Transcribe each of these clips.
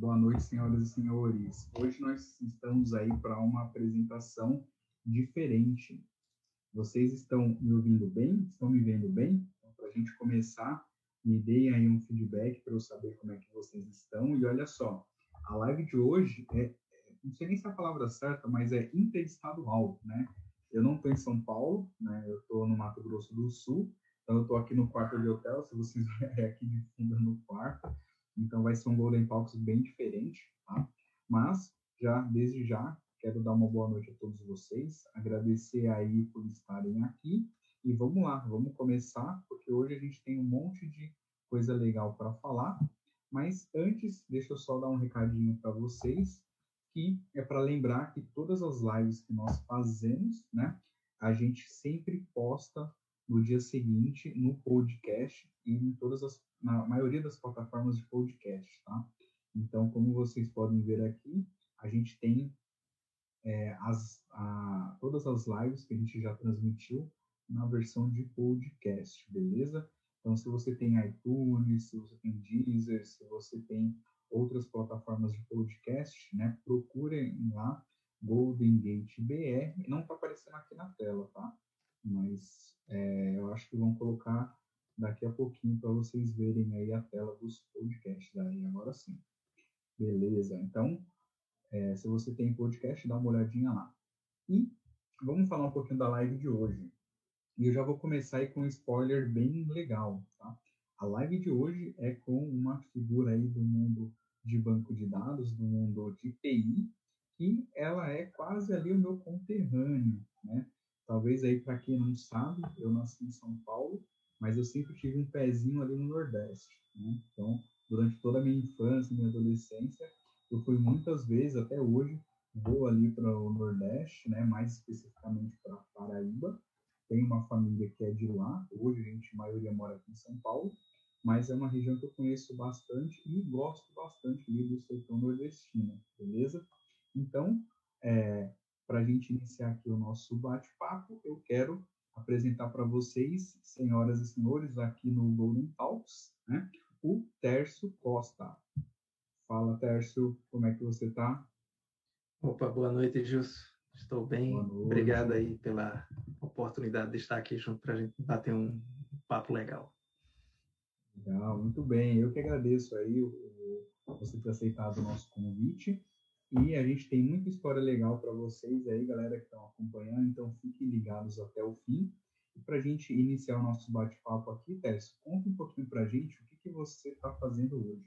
Boa noite, senhoras e senhores. Hoje nós estamos aí para uma apresentação diferente. Vocês estão me ouvindo bem? Estão me vendo bem? Então, para a gente começar, me deem aí um feedback para eu saber como é que vocês estão. E olha só, a live de hoje é, é não sei nem se é a palavra certa, mas é interestadual, né? Eu não estou em São Paulo, né? Eu estou no Mato Grosso do Sul, então eu estou aqui no quarto de hotel, se vocês verem aqui de fundo no quarto. Então vai ser um Golden Talks bem diferente, tá? Mas já desde já quero dar uma boa noite a todos vocês, agradecer aí por estarem aqui e vamos lá, vamos começar, porque hoje a gente tem um monte de coisa legal para falar. Mas antes, deixa eu só dar um recadinho para vocês, que é para lembrar que todas as lives que nós fazemos, né, a gente sempre posta no dia seguinte no podcast e em todas as na maioria das plataformas de podcast, tá? Então, como vocês podem ver aqui, a gente tem é, as, a, todas as lives que a gente já transmitiu na versão de podcast, beleza? Então, se você tem iTunes, se você tem Deezer, se você tem outras plataformas de podcast, né? Procurem lá Golden Gate BR. Não está aparecendo aqui na tela, tá? Mas é, eu acho que vão colocar daqui a pouquinho para vocês verem aí a tela dos podcasts aí agora sim. Beleza? Então, é, se você tem podcast, dá uma olhadinha lá. E vamos falar um pouquinho da live de hoje. E eu já vou começar aí com um spoiler bem legal, tá? A live de hoje é com uma figura aí do mundo de banco de dados, do mundo de TI, que ela é quase ali o meu conterrâneo, né? Talvez aí para quem não sabe, eu nasci em São Paulo, mas eu sempre tive um pezinho ali no Nordeste, né? Então, durante toda a minha infância, minha adolescência, eu fui muitas vezes, até hoje, vou ali para o Nordeste, né? Mais especificamente para Paraíba. Tenho uma família que é de lá. Hoje a gente, a maioria mora aqui em São Paulo, mas é uma região que eu conheço bastante e gosto bastante ali do sertão nordestino, beleza? Então, é, para a gente iniciar aqui o nosso bate-papo, eu quero apresentar para vocês, senhoras e senhores, aqui no Golden Talks, né, o Tércio Costa. Fala, Tércio, como é que você está? Opa, boa noite, Gilson. Estou bem. Obrigado aí pela oportunidade de estar aqui junto para a gente bater um papo legal. Legal, muito bem. Eu que agradeço aí o, o, você ter aceitado o nosso convite. E a gente tem muita história legal para vocês aí, galera que estão acompanhando, então fiquem ligados até o fim. E para a gente iniciar o nosso bate-papo aqui, Tess, conta um pouquinho para a gente o que, que você está fazendo hoje.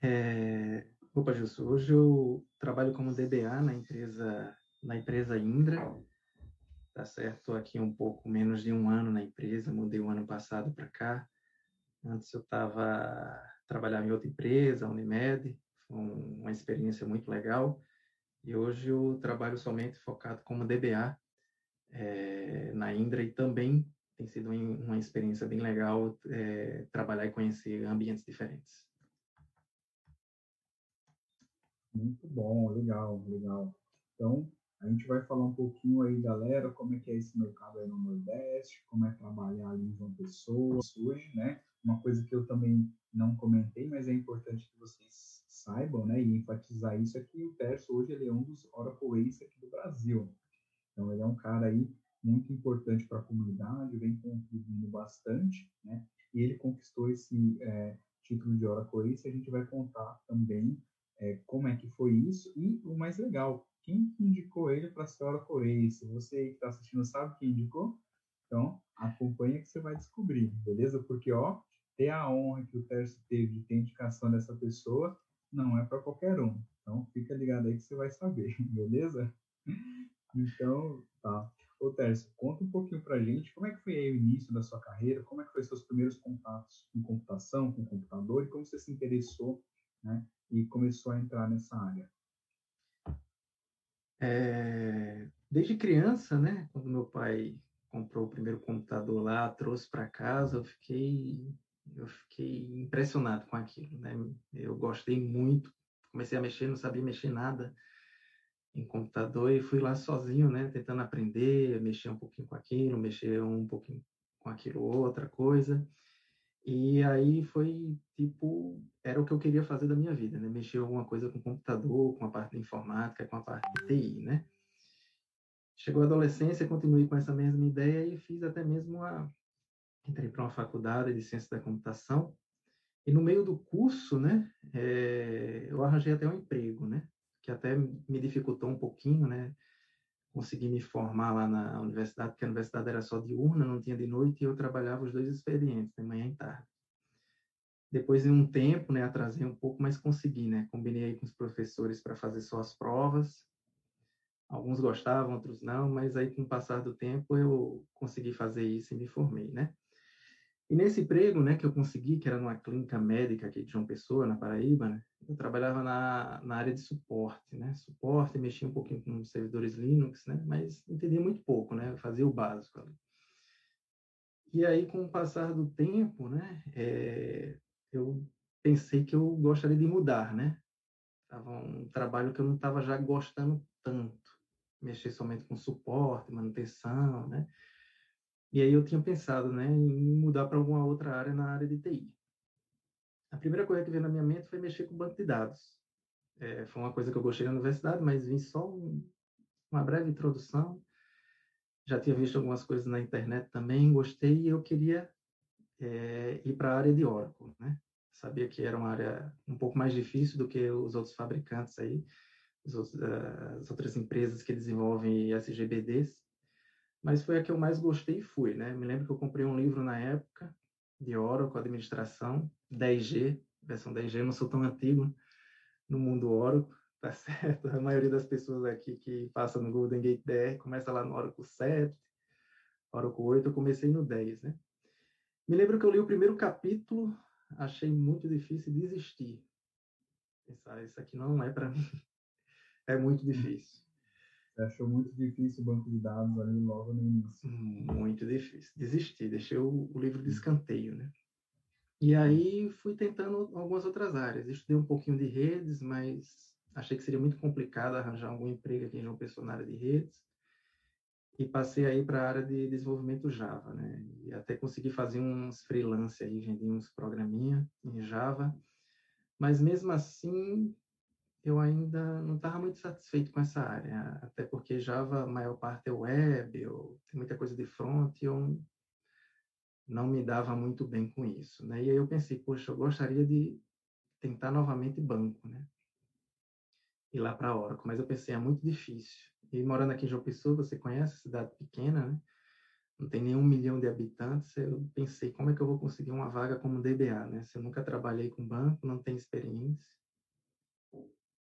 É... Opa, Gilson, hoje eu trabalho como DBA na empresa, na empresa Indra, tá certo? Estou aqui um pouco menos de um ano na empresa, mudei o ano passado para cá. Antes eu estava trabalhando em outra empresa, Unimed, uma experiência muito legal. E hoje eu trabalho somente focado como DBA é, na Indra e também tem sido uma experiência bem legal é, trabalhar e conhecer ambientes diferentes. Muito bom, legal, legal. Então, a gente vai falar um pouquinho aí, galera, como é que é esse mercado aí no Nordeste, como é trabalhar ali em João Pessoa hoje, né? Uma coisa que eu também não comentei, mas é importante que vocês saibam, né, e enfatizar isso, é que o Terço hoje ele é um dos Oracle aqui do Brasil. Então, ele é um cara aí muito importante para a comunidade, vem contribuindo bastante, né, e ele conquistou esse é, título de Oracle Ace, a gente vai contar também é, como é que foi isso, e o mais legal, quem indicou ele para ser Oracle Ace? Você que está assistindo sabe quem indicou? Então, acompanha que você vai descobrir, beleza? Porque, ó, ter a honra que o Terço teve de ter indicação dessa pessoa não é para qualquer um. Então, fica ligado aí que você vai saber, beleza? Então, tá. Ô, Tércio, conta um pouquinho pra gente como é que foi aí o início da sua carreira, como é que foi seus primeiros contatos com computação, com computador, e como você se interessou, né, e começou a entrar nessa área. É, desde criança, né, quando meu pai comprou o primeiro computador lá, trouxe para casa, eu fiquei eu fiquei impressionado com aquilo, né? Eu gostei muito, comecei a mexer, não sabia mexer nada em computador e fui lá sozinho, né? Tentando aprender, mexer um pouquinho com aquilo, mexer um pouquinho com aquilo outra coisa. E aí foi tipo, era o que eu queria fazer da minha vida, né? Mexer alguma coisa com computador, com a parte de informática, com a parte de TI, né? Chegou a adolescência, continuei com essa mesma ideia e fiz até mesmo a entrei para uma faculdade de ciência da computação e no meio do curso, né, é, eu arranjei até um emprego, né, que até me dificultou um pouquinho, né, consegui me formar lá na universidade, porque a universidade era só diurna, não tinha de noite, e eu trabalhava os dois expedientes, de manhã e tarde. Depois de um tempo, né, atrasei um pouco, mas consegui, né, combinei com os professores para fazer só as provas. Alguns gostavam, outros não, mas aí com o passar do tempo eu consegui fazer isso e me formei, né. E nesse emprego, né, que eu consegui, que era numa clínica médica aqui de João Pessoa, na Paraíba, né, eu trabalhava na, na área de suporte, né, suporte, mexia um pouquinho com servidores Linux, né, mas entendia muito pouco, né, fazia o básico ali. E aí, com o passar do tempo, né, é, eu pensei que eu gostaria de mudar, né, tava um trabalho que eu não estava já gostando tanto, mexer somente com suporte, manutenção, né, e aí eu tinha pensado, né, em mudar para alguma outra área na área de TI. A primeira coisa que veio na minha mente foi mexer com banco de dados. É, foi uma coisa que eu gostei na universidade, mas vim só um, uma breve introdução. Já tinha visto algumas coisas na internet também, gostei e eu queria é, ir para a área de Oracle, né? Sabia que era uma área um pouco mais difícil do que os outros fabricantes aí, outros, as outras empresas que desenvolvem SGBDs mas foi a que eu mais gostei e fui, né? Me lembro que eu comprei um livro na época de Oracle, administração, 10G, versão 10G, eu não sou tão antigo no mundo Oracle, tá certo? A maioria das pessoas aqui que passa no Golden Gate DR começa lá no Oracle 7, Oracle 8, eu comecei no 10, né? Me lembro que eu li o primeiro capítulo, achei muito difícil desistir. Pensar, isso aqui não é para mim. É muito difícil. Achou muito difícil o banco de dados ali logo no início? Muito difícil. Desisti, deixei o, o livro de escanteio, né? E aí fui tentando algumas outras áreas. Estudei um pouquinho de redes, mas achei que seria muito complicado arranjar algum emprego aqui em João Pessoa na área de redes. E passei aí para a área de desenvolvimento Java, né? E até consegui fazer uns freelance aí, vendi uns programinha em Java. Mas mesmo assim, eu ainda não estava muito satisfeito com essa área, até porque Java, a maior parte é web, eu, tem muita coisa de front, e eu não me dava muito bem com isso, né? E aí eu pensei, poxa, eu gostaria de tentar novamente banco, né? Ir lá para a Oracle, mas eu pensei, é muito difícil. E morando aqui em João Pessoa, você conhece, cidade pequena, né? Não tem nenhum milhão de habitantes, eu pensei, como é que eu vou conseguir uma vaga como DBA, né? Se eu nunca trabalhei com banco, não tenho experiência,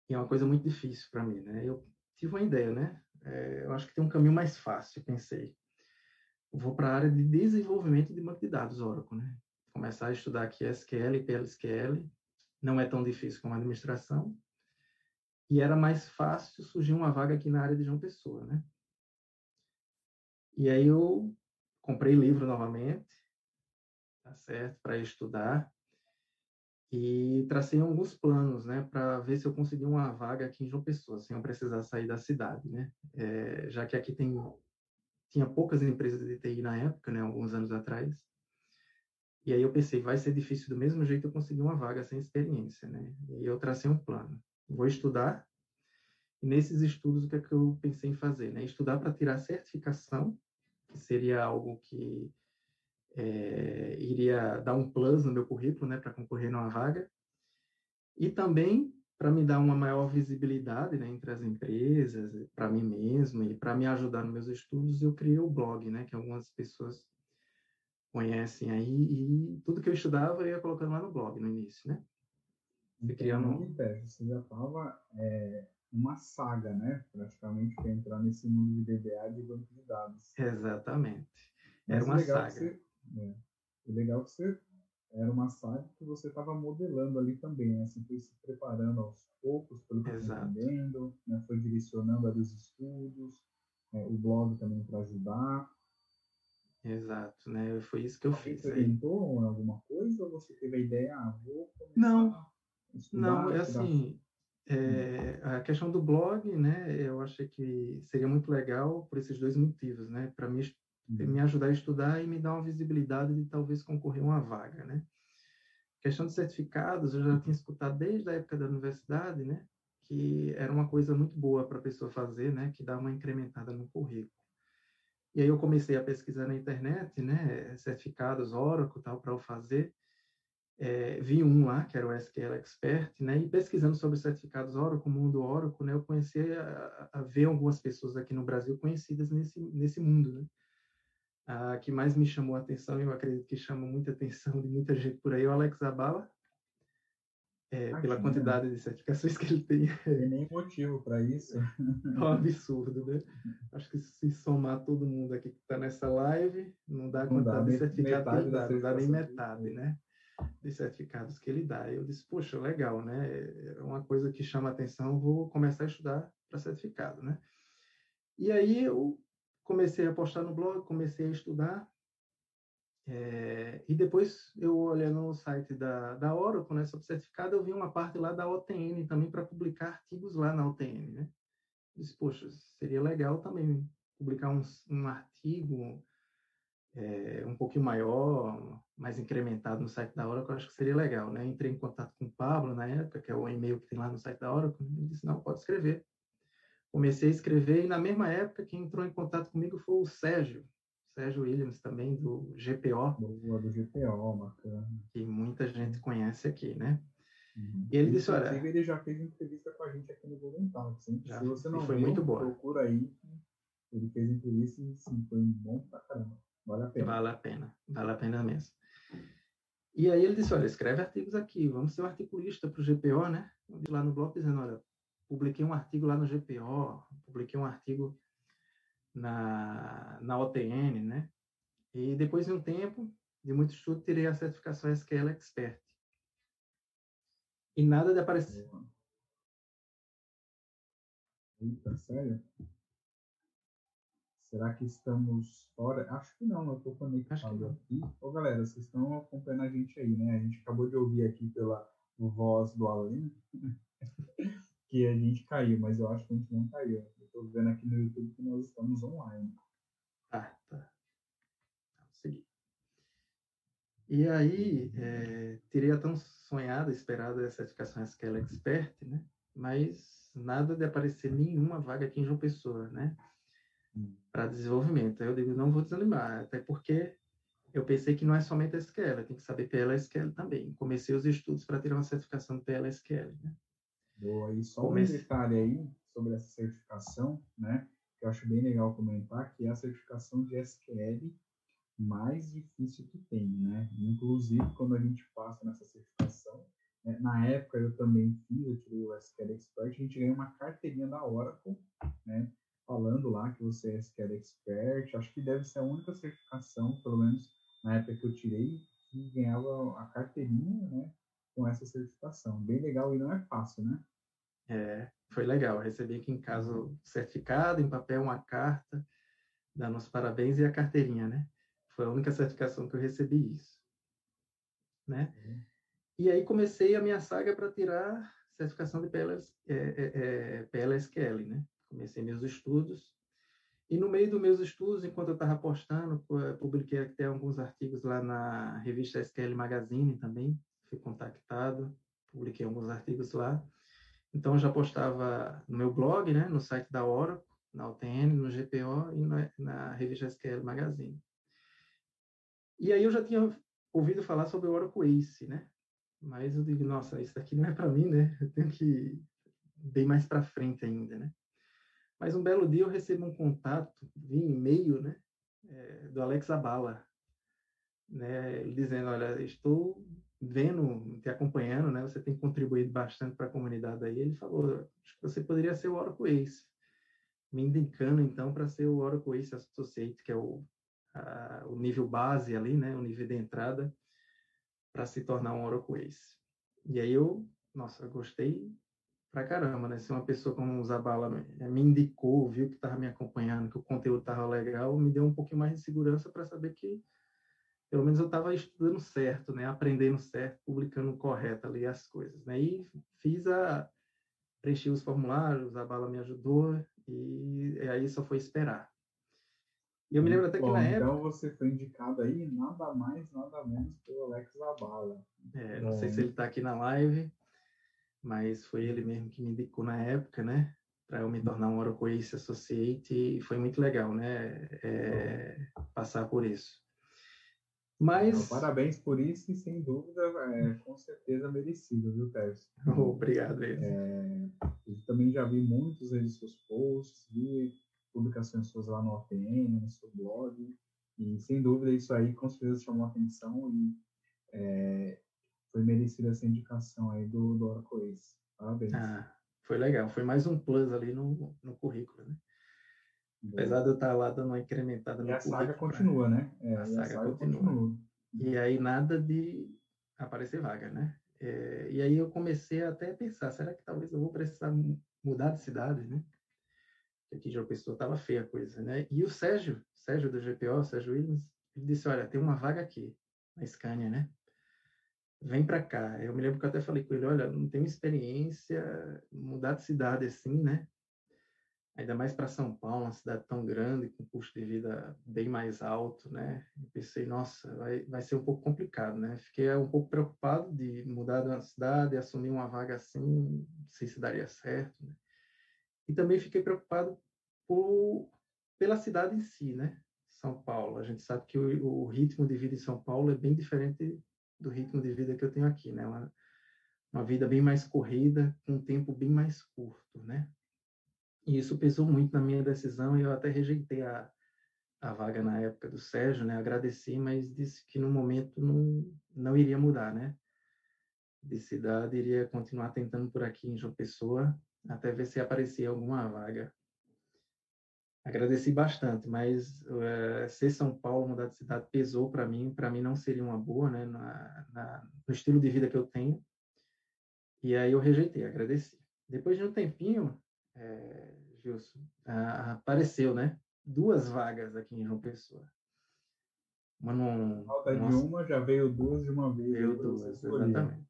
e é uma coisa muito difícil para mim, né? Eu tive uma ideia, né? É, eu acho que tem um caminho mais fácil, pensei. Vou para a área de desenvolvimento de banco de dados Oracle, né? Começar a estudar aqui SQL e PLSQL, não é tão difícil como a administração. E era mais fácil surgir uma vaga aqui na área de João Pessoa, né? E aí eu comprei livro novamente, tá certo, para estudar e tracei alguns planos, né, para ver se eu conseguia uma vaga aqui em João Pessoa, sem eu precisar sair da cidade, né, é, já que aqui tem tinha poucas empresas de TI na época, né, alguns anos atrás. E aí eu pensei, vai ser difícil do mesmo jeito eu conseguir uma vaga sem experiência, né? E eu tracei um plano. Vou estudar. E nesses estudos o que é que eu pensei em fazer, né? Estudar para tirar certificação, que seria algo que é, iria dar um plus no meu currículo, né, para concorrer numa vaga, e também para me dar uma maior visibilidade, né, entre as empresas, para mim mesmo e para me ajudar nos meus estudos, eu criei o blog, né, que algumas pessoas conhecem aí, e tudo que eu estudava eu ia colocando lá no blog no início, né? Então, criando... Você já estava é, uma saga, né? Praticamente para entrar nesse mundo de DBA de banco de dados. Exatamente. Era uma saga. Você, é. O legal é que você era uma saga que você estava modelando ali também, né? Você foi se preparando aos poucos, pelo que está entendendo, né? foi direcionando ali os estudos, é, o blog também para ajudar. Exato, né? Foi isso que eu Alguém fiz. Você orientou em alguma coisa ou você teve a ideia, ah, vou começar Não, a estudar, não, é assim, é, a questão do blog, né? Eu achei que seria muito legal por esses dois motivos, né? Para mim. Me ajudar a estudar e me dar uma visibilidade de talvez concorrer a uma vaga, né? Questão de certificados, eu já tinha escutado desde a época da universidade, né? Que era uma coisa muito boa para a pessoa fazer, né? Que dá uma incrementada no currículo. E aí eu comecei a pesquisar na internet, né? Certificados Oracle, tal, para eu fazer. É, vi um lá, que era o SQL Expert, né? E pesquisando sobre certificados Oracle, mundo Oracle, né? Eu comecei a, a ver algumas pessoas aqui no Brasil conhecidas nesse, nesse mundo, né? A que mais me chamou a atenção, eu acredito que chama muita atenção de muita gente por aí, é o Alex Abala, é, pela quantidade de certificações que ele tem. Tem nem motivo para isso. É um absurdo, né? Acho que se somar todo mundo aqui que está nessa live, não dá a quantidade de certificados que ele dá, não dá nem metade, né? De certificados que ele dá. Eu disse, poxa, legal, né? É uma coisa que chama atenção, vou começar a estudar para certificado, né? E aí eu comecei a postar no blog, comecei a estudar. É, e depois eu olhando no site da, da Oracle, né, sobre certificado, eu vi uma parte lá da OTN também para publicar artigos lá na OTN, né? Disse, poxa, seria legal também publicar um, um artigo é, um pouquinho maior, mais incrementado no site da Oracle, acho que seria legal, né? Entrei em contato com o Pablo na época, que é o e-mail que tem lá no site da Oracle, ele disse, não, pode escrever comecei a escrever e na mesma época quem entrou em contato comigo foi o Sérgio, Sérgio Williams também do GPO. Boa, do GPO, bacana. Que muita gente conhece aqui, né? Uhum. E ele disse, olha... Ele já fez entrevista com a gente aqui no Golden Talks, Já, Se você não foi viu, muito boa. procura aí. Ele fez entrevista e sim, foi bom pra caramba. Vale a pena. Vale a pena, vale a pena mesmo. E aí ele disse, olha, escreve artigos aqui, vamos ser um articulista para o GPO, né? Lá no blog dizendo, olha, publiquei um artigo lá no GPO, publiquei um artigo na, na OTN, né? E depois de um tempo, de muito estudo, tirei a certificação SQL Expert. E nada de aparecer. Eita, sério? Será que estamos fora? Acho que não, eu estou conectado aqui. Ô, galera, vocês estão acompanhando a gente aí, né? A gente acabou de ouvir aqui pela voz do além que a gente caiu, mas eu acho que a gente não caiu. Eu estou vendo aqui no YouTube que nós estamos online. Tá, tá. Vamos seguir. E aí, é, teria tão sonhado, esperado a certificação SQL Expert, né? Mas nada de aparecer nenhuma vaga aqui em João Pessoa, né? Hum. Para desenvolvimento. Aí eu digo, não vou desanimar, até porque eu pensei que não é somente SQL, tem que saber PLSQL também. Comecei os estudos para tirar uma certificação de PLSQL, né? Boa, e só Comece... um detalhe aí sobre essa certificação, né? Que eu acho bem legal comentar, que é a certificação de SQL mais difícil que tem, né? Inclusive, quando a gente passa nessa certificação, né? na época eu também fiz, eu tirei o SQL Expert, a gente ganhou uma carteirinha da Oracle, né? Falando lá que você é SQL Expert, acho que deve ser a única certificação, pelo menos na época que eu tirei, que ganhava a carteirinha, né? Com essa certificação. Bem legal e não é fácil, né? É, foi legal. Recebi aqui em casa o certificado, em papel, uma carta, dando os parabéns e a carteirinha, né? Foi a única certificação que eu recebi isso, né? Uhum. E aí comecei a minha saga para tirar certificação de PLS, é, é, é PLSQL, né? Comecei meus estudos. E no meio dos meus estudos, enquanto eu estava postando, publiquei até alguns artigos lá na revista SQL Magazine também, fui contactado, publiquei alguns artigos lá. Então, já postava no meu blog, né, no site da Oracle, na UTN, no GPO e na, na revista SQL Magazine. E aí eu já tinha ouvido falar sobre o Oracle Ace, né? Mas eu digo, nossa, isso daqui não é para mim, né? Eu tenho que ir bem mais para frente ainda, né? Mas um belo dia eu recebo um contato via e-mail, né? É, do Alex Abala, né? Ele dizendo, olha, estou vendo, te acompanhando, né? Você tem contribuído bastante para a comunidade aí. Ele falou, acho que você poderia ser o Oracle Ace. Me indicando, então, para ser o Oracle Ace Associate, que é o, a, o nível base ali, né? O nível de entrada para se tornar um Oracle Ace. E aí eu, nossa, gostei pra caramba, né? Se uma pessoa como o Zabala me indicou, viu que estava me acompanhando, que o conteúdo estava legal, me deu um pouquinho mais de segurança para saber que pelo menos eu estava estudando certo, né? Aprendendo certo, publicando correto ali as coisas, né? E fiz a preenchi os formulários, a bala me ajudou e, e aí só foi esperar. E eu me lembro até Bom, que na então época. Então você foi indicado aí nada mais, nada menos pelo Alex Zabala. É, não sei se ele está aqui na live, mas foi ele mesmo que me indicou na época, né? Para eu me tornar um Oracle Ace Associate e foi muito legal, né? É, passar por isso. Mas. Então, parabéns por isso e sem dúvida, é, com certeza merecido, viu, Tércio? Obrigado, é, Eu também já vi muitos aí seus posts, vi publicações suas lá no OPM, no seu blog, e sem dúvida isso aí com certeza chamou atenção e é, foi merecida essa indicação aí do, do Oracle. Parabéns. Ah, foi legal, foi mais um plus ali no, no currículo, né? Apesar de eu estar lá dando uma incrementada no E a saga continua, né? É, a, saga a, saga continua. continua. E aí nada de aparecer vaga, né? É, e aí eu comecei até a pensar, será que talvez eu vou precisar mudar de cidade, né? Aqui de uma pessoa estava feia a coisa, né? E o Sérgio, Sérgio do GPO, Sérgio Williams, ele disse, olha, tem uma vaga aqui, na Scania, né? Vem para cá. Eu me lembro que eu até falei com ele, olha, não tenho experiência, mudar de cidade assim, né? Ainda mais para São Paulo, uma cidade tão grande, com custo de vida bem mais alto, né? Eu pensei, nossa, vai, vai ser um pouco complicado, né? Fiquei um pouco preocupado de mudar de uma cidade, assumir uma vaga assim, não sei se daria certo, né? E também fiquei preocupado por, pela cidade em si, né? São Paulo. A gente sabe que o, o ritmo de vida em São Paulo é bem diferente do ritmo de vida que eu tenho aqui, né? Uma, uma vida bem mais corrida, com um tempo bem mais curto, né? E isso pesou muito na minha decisão e eu até rejeitei a, a vaga na época do Sérgio, né? Agradeci, mas disse que no momento não, não iria mudar, né? De cidade, iria continuar tentando por aqui em João Pessoa, até ver se aparecia alguma vaga. Agradeci bastante, mas uh, ser São Paulo, mudar de cidade, pesou para mim. Para mim não seria uma boa, né? Na, na, no estilo de vida que eu tenho. E aí eu rejeitei, agradeci. Depois de um tempinho, é, Gilson, apareceu, né? Duas vagas aqui em João Pessoa. Uma não. Falta de uma, já veio duas de uma vez. Veio duas, exatamente.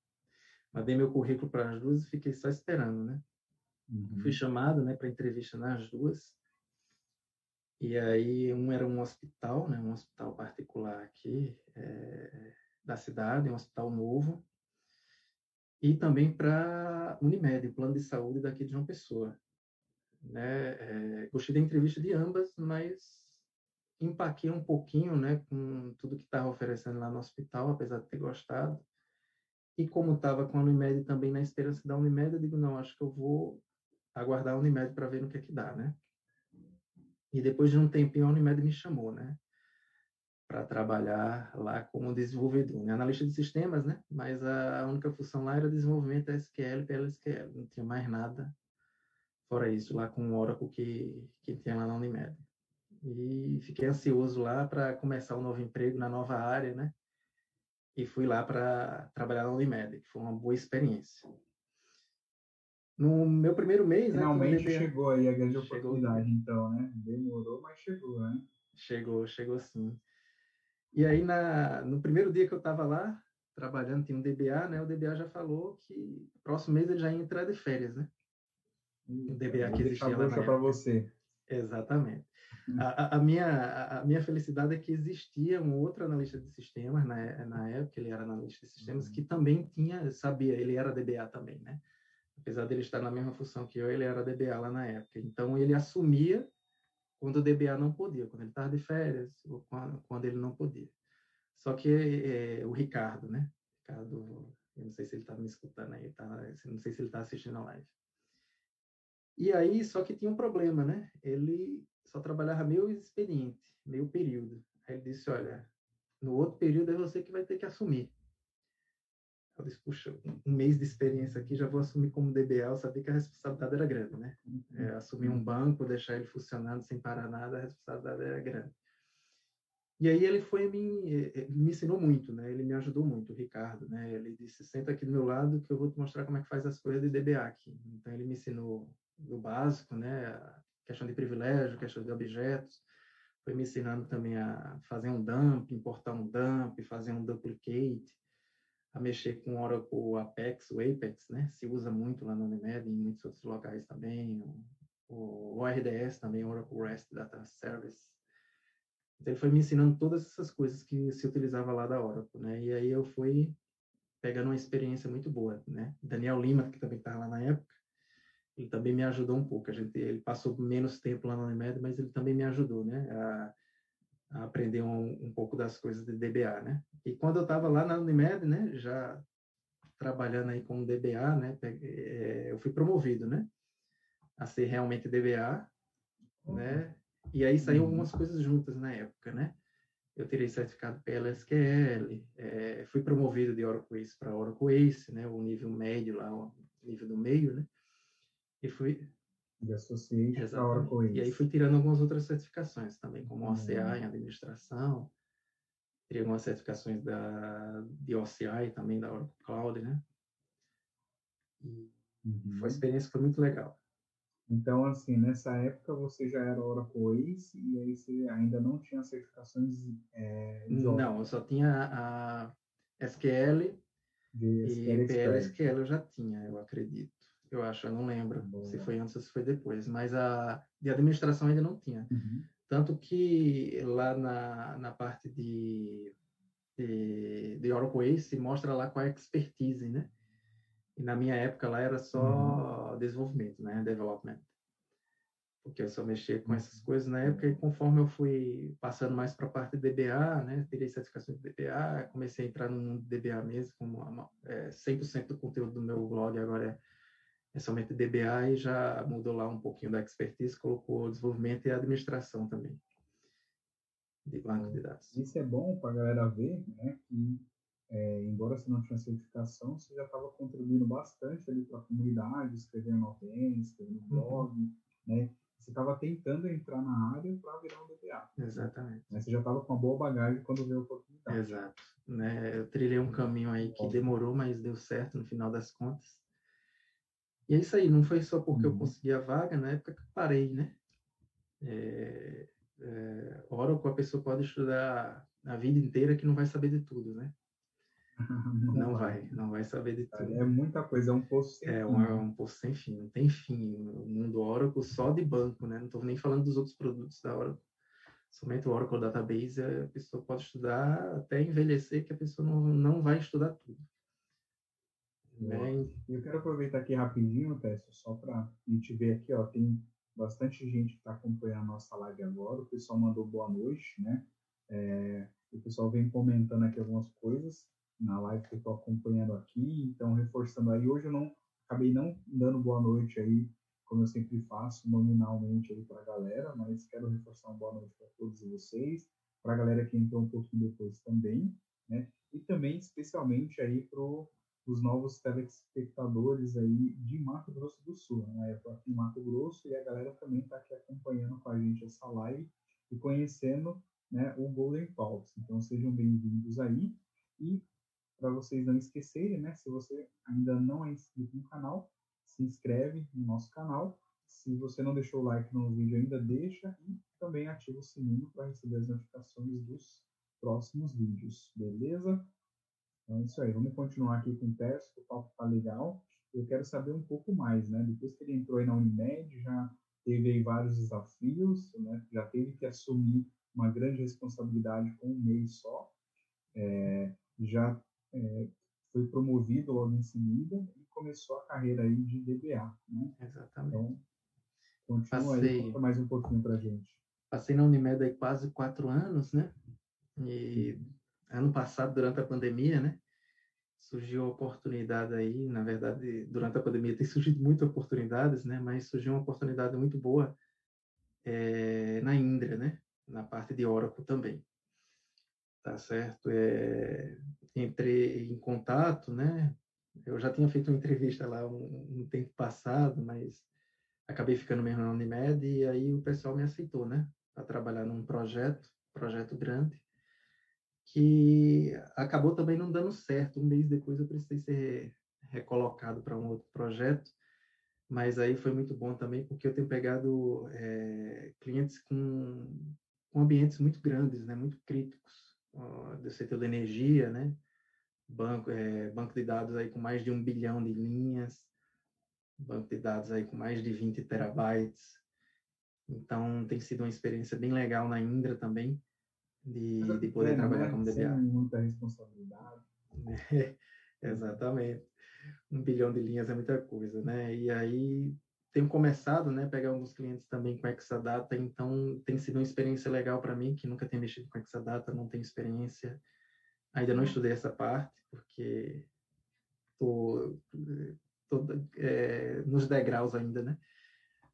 Mandei meu currículo para as duas e fiquei só esperando, né? Uhum. Fui chamado, né, para entrevista nas duas. E aí, um era um hospital, né, um hospital particular aqui é, da cidade, um hospital novo, e também para Unimed, plano de saúde daqui de João Pessoa. Né? É, gostei da entrevista de ambas, mas empaquei um pouquinho né, com tudo que estava oferecendo lá no hospital, apesar de ter gostado. E como estava com a Unimed também na esperança da Unimed, eu digo, não, acho que eu vou aguardar a Unimed para ver no que é que dá, né? E depois de um tempinho, a Unimed me chamou, né? Para trabalhar lá como desenvolvedor, né? analista de sistemas, né? Mas a única função lá era desenvolvimento SQL pela SQL, não tinha mais nada fora isso, lá com o Oracle que, que tinha lá na Unimed. E fiquei ansioso lá para começar um novo emprego na nova área, né? E fui lá para trabalhar na Unimed, que foi uma boa experiência. No meu primeiro mês, né, Finalmente né, chegou aí a grande oportunidade, então, né? Demorou, mas chegou, né? Chegou, chegou sim. E aí, na, no primeiro dia que eu estava lá, trabalhando, tinha um DBA, né? O DBA já falou que próximo mês ele já ia entrar de férias, né? O DBA que existia lá para você. Exatamente. Hum. A, a, minha, a minha felicidade é que existia um outro analista de sistemas na, na época, ele era analista de sistemas, que também tinha, sabia, ele era DBA também, né? Apesar dele estar na mesma função que eu, ele era DBA lá na época. Então, ele assumia quando o DBA não podia, quando ele estava de férias, ou quando, quando ele não podia. Só que é, o Ricardo, né? Ricardo, eu não sei se ele está me escutando aí, tá? não sei se ele está assistindo a live. E aí, só que tinha um problema, né? Ele só trabalhava meio expediente, meio período. Aí ele disse, olha, no outro período é você que vai ter que assumir. Eu disse, puxa, um mês de experiência aqui, já vou assumir como DBA, eu sabia que a responsabilidade era grande, né? Uhum. É, assumir um banco, deixar ele funcionando sem parar nada, a responsabilidade era grande. E aí ele foi me, ele me ensinou muito, né? Ele me ajudou muito, o Ricardo, né? Ele disse, senta aqui do meu lado que eu vou te mostrar como é que faz as coisas de DBA aqui. Então ele me ensinou do básico, né? Questão de privilégio, questão de objetos. Foi me ensinando também a fazer um dump, importar um dump, fazer um duplicate, a mexer com Oracle Apex, o Apex, né? Se usa muito lá no Unimed, em muitos outros locais também. O, o RDS também, Oracle REST Data Service. Então, ele foi me ensinando todas essas coisas que se utilizava lá da Oracle, né? E aí eu fui pegando uma experiência muito boa, né? Daniel Lima, que também estava lá na época, ele também me ajudou um pouco. A gente, ele passou menos tempo lá na Unimed, mas ele também me ajudou, né? A, a aprender um, um, pouco das coisas de DBA, né? E quando eu estava lá na Unimed, né? Já trabalhando aí com DBA, né? É, eu fui promovido, né? A ser realmente DBA, né? E aí saíram algumas coisas juntas na época, né? eu tirei certificado PLSQL, é, fui promovido de Oracle Ace para Oracle Ace, né, o nível médio lá, o nível do meio, né, e fui... Para Oracle Ace. E aí fui tirando algumas outras certificações também, como OCA uhum. em administração, tirei algumas certificações da, de OCI também, da Oracle Cloud, né, e uhum. foi uma experiência foi muito legal. Então, assim, nessa época você já era Oracle Ace e aí você ainda não tinha certificações é, de Oracle. Não, eu só tinha a SQL de SQL e PLSQL eu já tinha, eu acredito. Eu acho, eu não lembro Boa. se foi antes ou se foi depois, mas a de administração ainda não tinha. Uhum. Tanto que lá na, na parte de, de, de Oracle Ace mostra lá qual é a expertise, né? E na minha época lá era só uhum. desenvolvimento, né? Development. Porque eu só mexia com essas uhum. coisas na época e conforme eu fui passando mais para a parte de DBA, né? Tirei certificação de DBA, comecei a entrar no mundo de DBA mesmo, como é, 100% do conteúdo do meu blog agora é, é somente DBA e já mudou lá um pouquinho da expertise, colocou desenvolvimento e administração também de banco de dados. Isso é bom para a galera ver, né? Que é, embora você não tinha certificação, você já estava contribuindo bastante ali para a comunidade, escrevendo OTN, escrevendo no blog, uhum. né? Você estava tentando entrar na área para virar um DBA. Exatamente. Né? Você já estava com uma boa bagagem quando veio a oportunidade. Exato. Né? Eu trilhei um caminho aí que demorou, mas deu certo no final das contas. E é isso aí, não foi só porque uhum. eu consegui a vaga, na época que eu parei, né? É, é, Oracle, a pessoa pode estudar a vida inteira que não vai saber de tudo, né? Não, não vai, não vai saber de tudo. É muita coisa, é um poço sem é, fim. Um, é um poço sem fim, não tem fim. O mundo Oracle só de banco, né? Não estou nem falando dos outros produtos da Oracle. Somente o Oracle Database, a pessoa pode estudar até envelhecer, que a pessoa não, não vai estudar tudo. Né? Eu quero aproveitar aqui rapidinho, Tessio, só para a gente ver aqui, ó, tem bastante gente que está acompanhando a nossa live agora. O pessoal mandou boa noite, né? É, o pessoal vem comentando aqui algumas coisas na live que eu estou acompanhando aqui, então reforçando aí, hoje eu não acabei não dando boa noite aí, como eu sempre faço, nominalmente aí para a galera, mas quero reforçar uma boa noite para todos vocês, para a galera que entrou um pouquinho depois também, né? E também especialmente aí para os novos telespectadores aí de Mato Grosso do Sul, né? Eu aqui em Mato Grosso e a galera também está aqui acompanhando com a gente essa live e conhecendo né, o Golden Pulse. Então sejam bem-vindos aí. E para vocês não esquecerem, né? Se você ainda não é inscrito no canal, se inscreve no nosso canal. Se você não deixou o like no vídeo ainda, deixa e também ativa o sininho para receber as notificações dos próximos vídeos, beleza? Então é isso aí, vamos continuar aqui com o teste, o papo tá legal. Eu quero saber um pouco mais, né? Depois que ele entrou aí na Unimed, já teve aí vários desafios, né? Já teve que assumir uma grande responsabilidade com um mês só. É, já é, foi promovido logo em seguida e começou a carreira aí de DBA, né? Exatamente. Então, continua Passei... aí, conta mais um pouquinho para gente. Passei na Unimed aí quase quatro anos, né? E ano passado, durante a pandemia, né? Surgiu a oportunidade aí, na verdade, durante a pandemia tem surgido muitas oportunidades, né? Mas surgiu uma oportunidade muito boa é, na Indra, né? Na parte de Oracle também tá certo? É, entrei em contato, né? Eu já tinha feito uma entrevista lá um, um tempo passado, mas acabei ficando mesmo na Unimed e aí o pessoal me aceitou, né? Para trabalhar num projeto, projeto grande, que acabou também não dando certo. Um mês depois eu precisei ser recolocado para um outro projeto, mas aí foi muito bom também porque eu tenho pegado é, clientes com, com ambientes muito grandes, né? Muito críticos do setor da energia, né? Banco, é, banco de dados aí com mais de um bilhão de linhas, banco de dados aí com mais de 20 terabytes. Então, tem sido uma experiência bem legal na Indra também, de, de poder pequena, trabalhar né? como DBA. Sem muita responsabilidade. É, exatamente. Um bilhão de linhas é muita coisa, né? E aí tenho começado, né, pegar alguns clientes também com Exadata, então tem sido uma experiência legal para mim, que nunca tenho mexido com Exadata, não tenho experiência, ainda não estudei essa parte, porque tô, tô é, nos degraus ainda, né?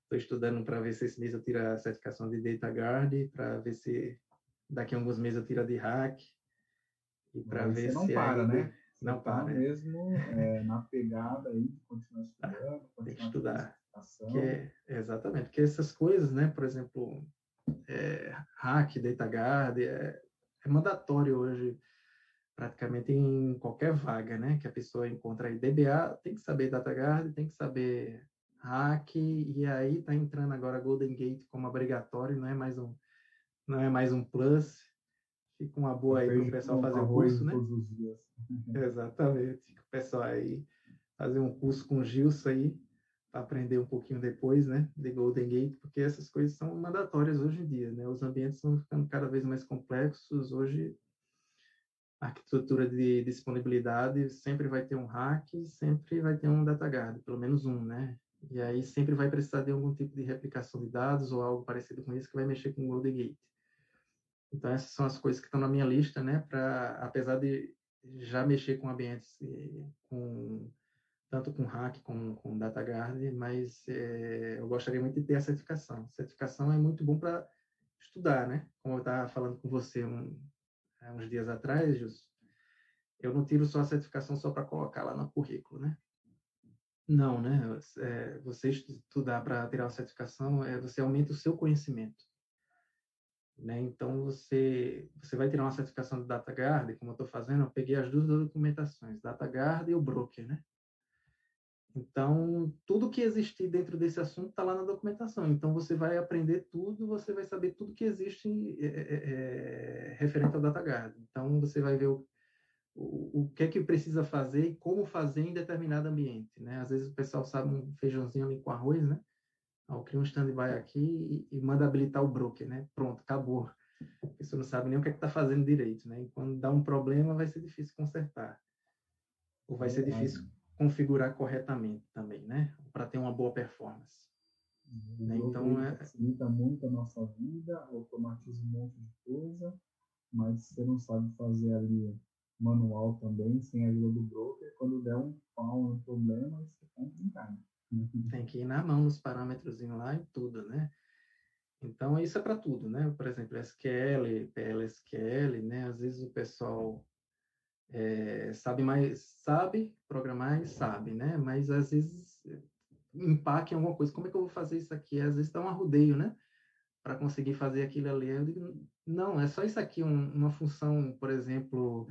Estou estudando para ver se esse mês eu tiro a certificação de Data Guard, para ver se daqui a alguns meses eu tiro a de Hack, e para ver não se para, ainda... né? não tá para. mesmo é, na pegada aí continuar estudando, continuar tem que estudar. Que é, exatamente, porque essas coisas, né, por exemplo, é, hack, data guard, é, é mandatório hoje praticamente em qualquer vaga, né, que a pessoa encontra aí. DBA tem que saber data guard, tem que saber hack, e aí está entrando agora Golden Gate como obrigatório, não é mais um, não é mais um plus, fica uma boa aí para o pessoal fazer o curso, né? Todos os dias. Exatamente, o pessoal aí fazer um curso com o Gilson aí, para aprender um pouquinho depois, né, de Golden Gate, porque essas coisas são mandatórias hoje em dia, né? Os ambientes estão ficando cada vez mais complexos. Hoje, a arquitetura de disponibilidade sempre vai ter um hack, sempre vai ter um data guard, pelo menos um, né? E aí sempre vai precisar de algum tipo de replicação de dados ou algo parecido com isso que vai mexer com o Golden Gate. Então essas são as coisas que estão na minha lista, né? Para apesar de já mexer com ambientes eh, com tanto com hack como com DataGuard, mas é, eu gostaria muito de ter a certificação. Certificação é muito bom para estudar, né? Como eu estava falando com você um, uns dias atrás, Jus, eu não tiro só a certificação só para colocar lá no currículo, né? Não, né? É, você estudar para tirar a certificação, é, você aumenta o seu conhecimento. Né? Então, você, você vai tirar uma certificação de DataGuard, como eu estou fazendo, eu peguei as duas documentações, DataGuard e o Broker, né? Então, tudo que existir dentro desse assunto está lá na documentação. Então, você vai aprender tudo, você vai saber tudo que existe é, é, é, referente ao DataGuard. Então, você vai ver o, o, o que é que precisa fazer e como fazer em determinado ambiente. Né? Às vezes o pessoal sabe um feijãozinho ali com arroz, né? Eu crio um stand-by aqui e, e, manda habilitar o broker, né? Pronto, acabou. A pessoa não sabe nem o que é está fazendo direito, né? E quando dá um problema, vai ser difícil consertar. Ou vai ser difícil configurar corretamente também, né? Para ter uma boa performance. Uhum. Né? Então, é... facilita muito a nossa vida, automatiza um monte de coisa, mas você não sabe fazer ali manual também, sem a ajuda do broker, quando der um pau no problema, você tem ir na mão nos parâmetros lá e tudo, né? Então, isso é para tudo, né? Por exemplo, SQL, PLSQL, né? Às vezes o pessoal é, sabe mais, sabe programar e sabe, né? Mas às vezes empaque em alguma coisa. Como é que eu vou fazer isso aqui? Às vezes dá um arrudeio, né? Para conseguir fazer aquilo ali. Eu digo, não, é só isso aqui, um, uma função, por exemplo,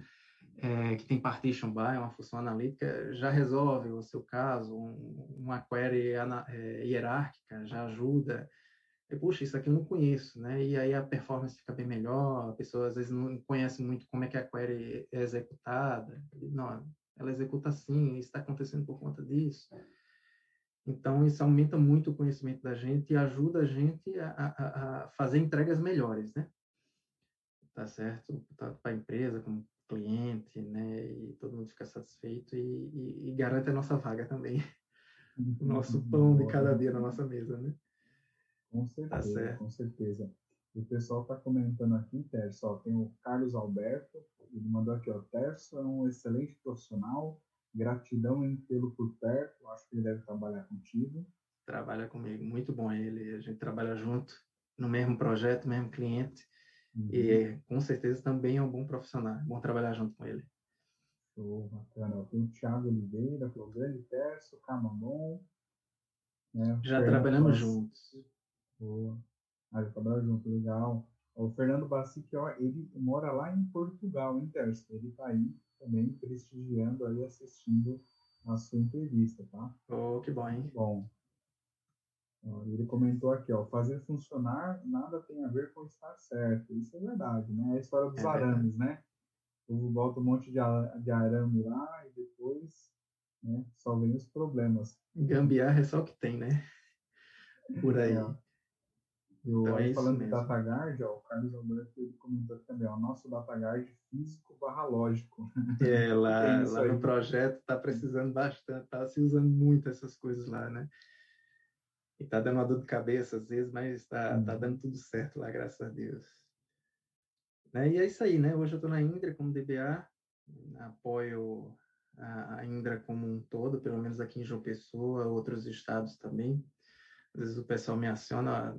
é, que tem partition by, uma função analítica, já resolve o seu caso. Um, uma query ana, é, hierárquica já ajuda puxa, isso aqui eu não conheço, né? E aí a performance fica bem melhor, a pessoa às vezes não conhece muito como é que a query é executada. Não, ela executa assim, isso está acontecendo por conta disso. Então, isso aumenta muito o conhecimento da gente e ajuda a gente a, a, a fazer entregas melhores, né? Tá certo? Para a empresa como cliente, né? E todo mundo fica satisfeito e, e, e garante a nossa vaga também. O nosso pão de cada dia na nossa mesa, né? Com tá certeza, tá com certeza. O pessoal está comentando aqui, Terço, ó, tem o Carlos Alberto, ele mandou aqui, ó, Terço é um excelente profissional, gratidão em tê-lo por perto, acho que ele deve trabalhar contigo. Trabalha comigo, muito bom ele, a gente trabalha junto, no mesmo projeto, mesmo cliente, uhum. e com certeza também é um bom profissional, é bom trabalhar junto com ele. Show, bacana. Tem o Thiago Oliveira, o grande Terço, Camamon. Né, Já trabalhamos juntos. Boa. Ah, já trabalham junto, legal. O Fernando Bacic, ó, ele mora lá em Portugal, em Terço. Ele está aí também prestigiando aí, assistindo a sua entrevista, tá? Oh, que bom, hein? Bom. Ele comentou aqui, ó, fazer funcionar nada tem a ver com estar certo. Isso é verdade, né? É a história dos é arames, né? O povo bota um monte de, arame lá e depois né, só vem os problemas. Gambiarra é só o que tem, né? Por aí. É. Eu, então, aí, é falando de DataGuard, ó, o Carlos Alberto ele comentou também, ó, nosso DataGuard físico barra lógico. É, lá, lá no projeto está precisando bastante, está se usando muito essas coisas lá, né? E está dando uma dor de cabeça às vezes, mas está tá uhum. dando tudo certo lá, graças a Deus. Né? E é isso aí, né? Hoje eu estou na Indra como DBA, apoio a, a Indra como um todo, pelo menos aqui em João Pessoa, outros estados também. Às vezes o pessoal me aciona,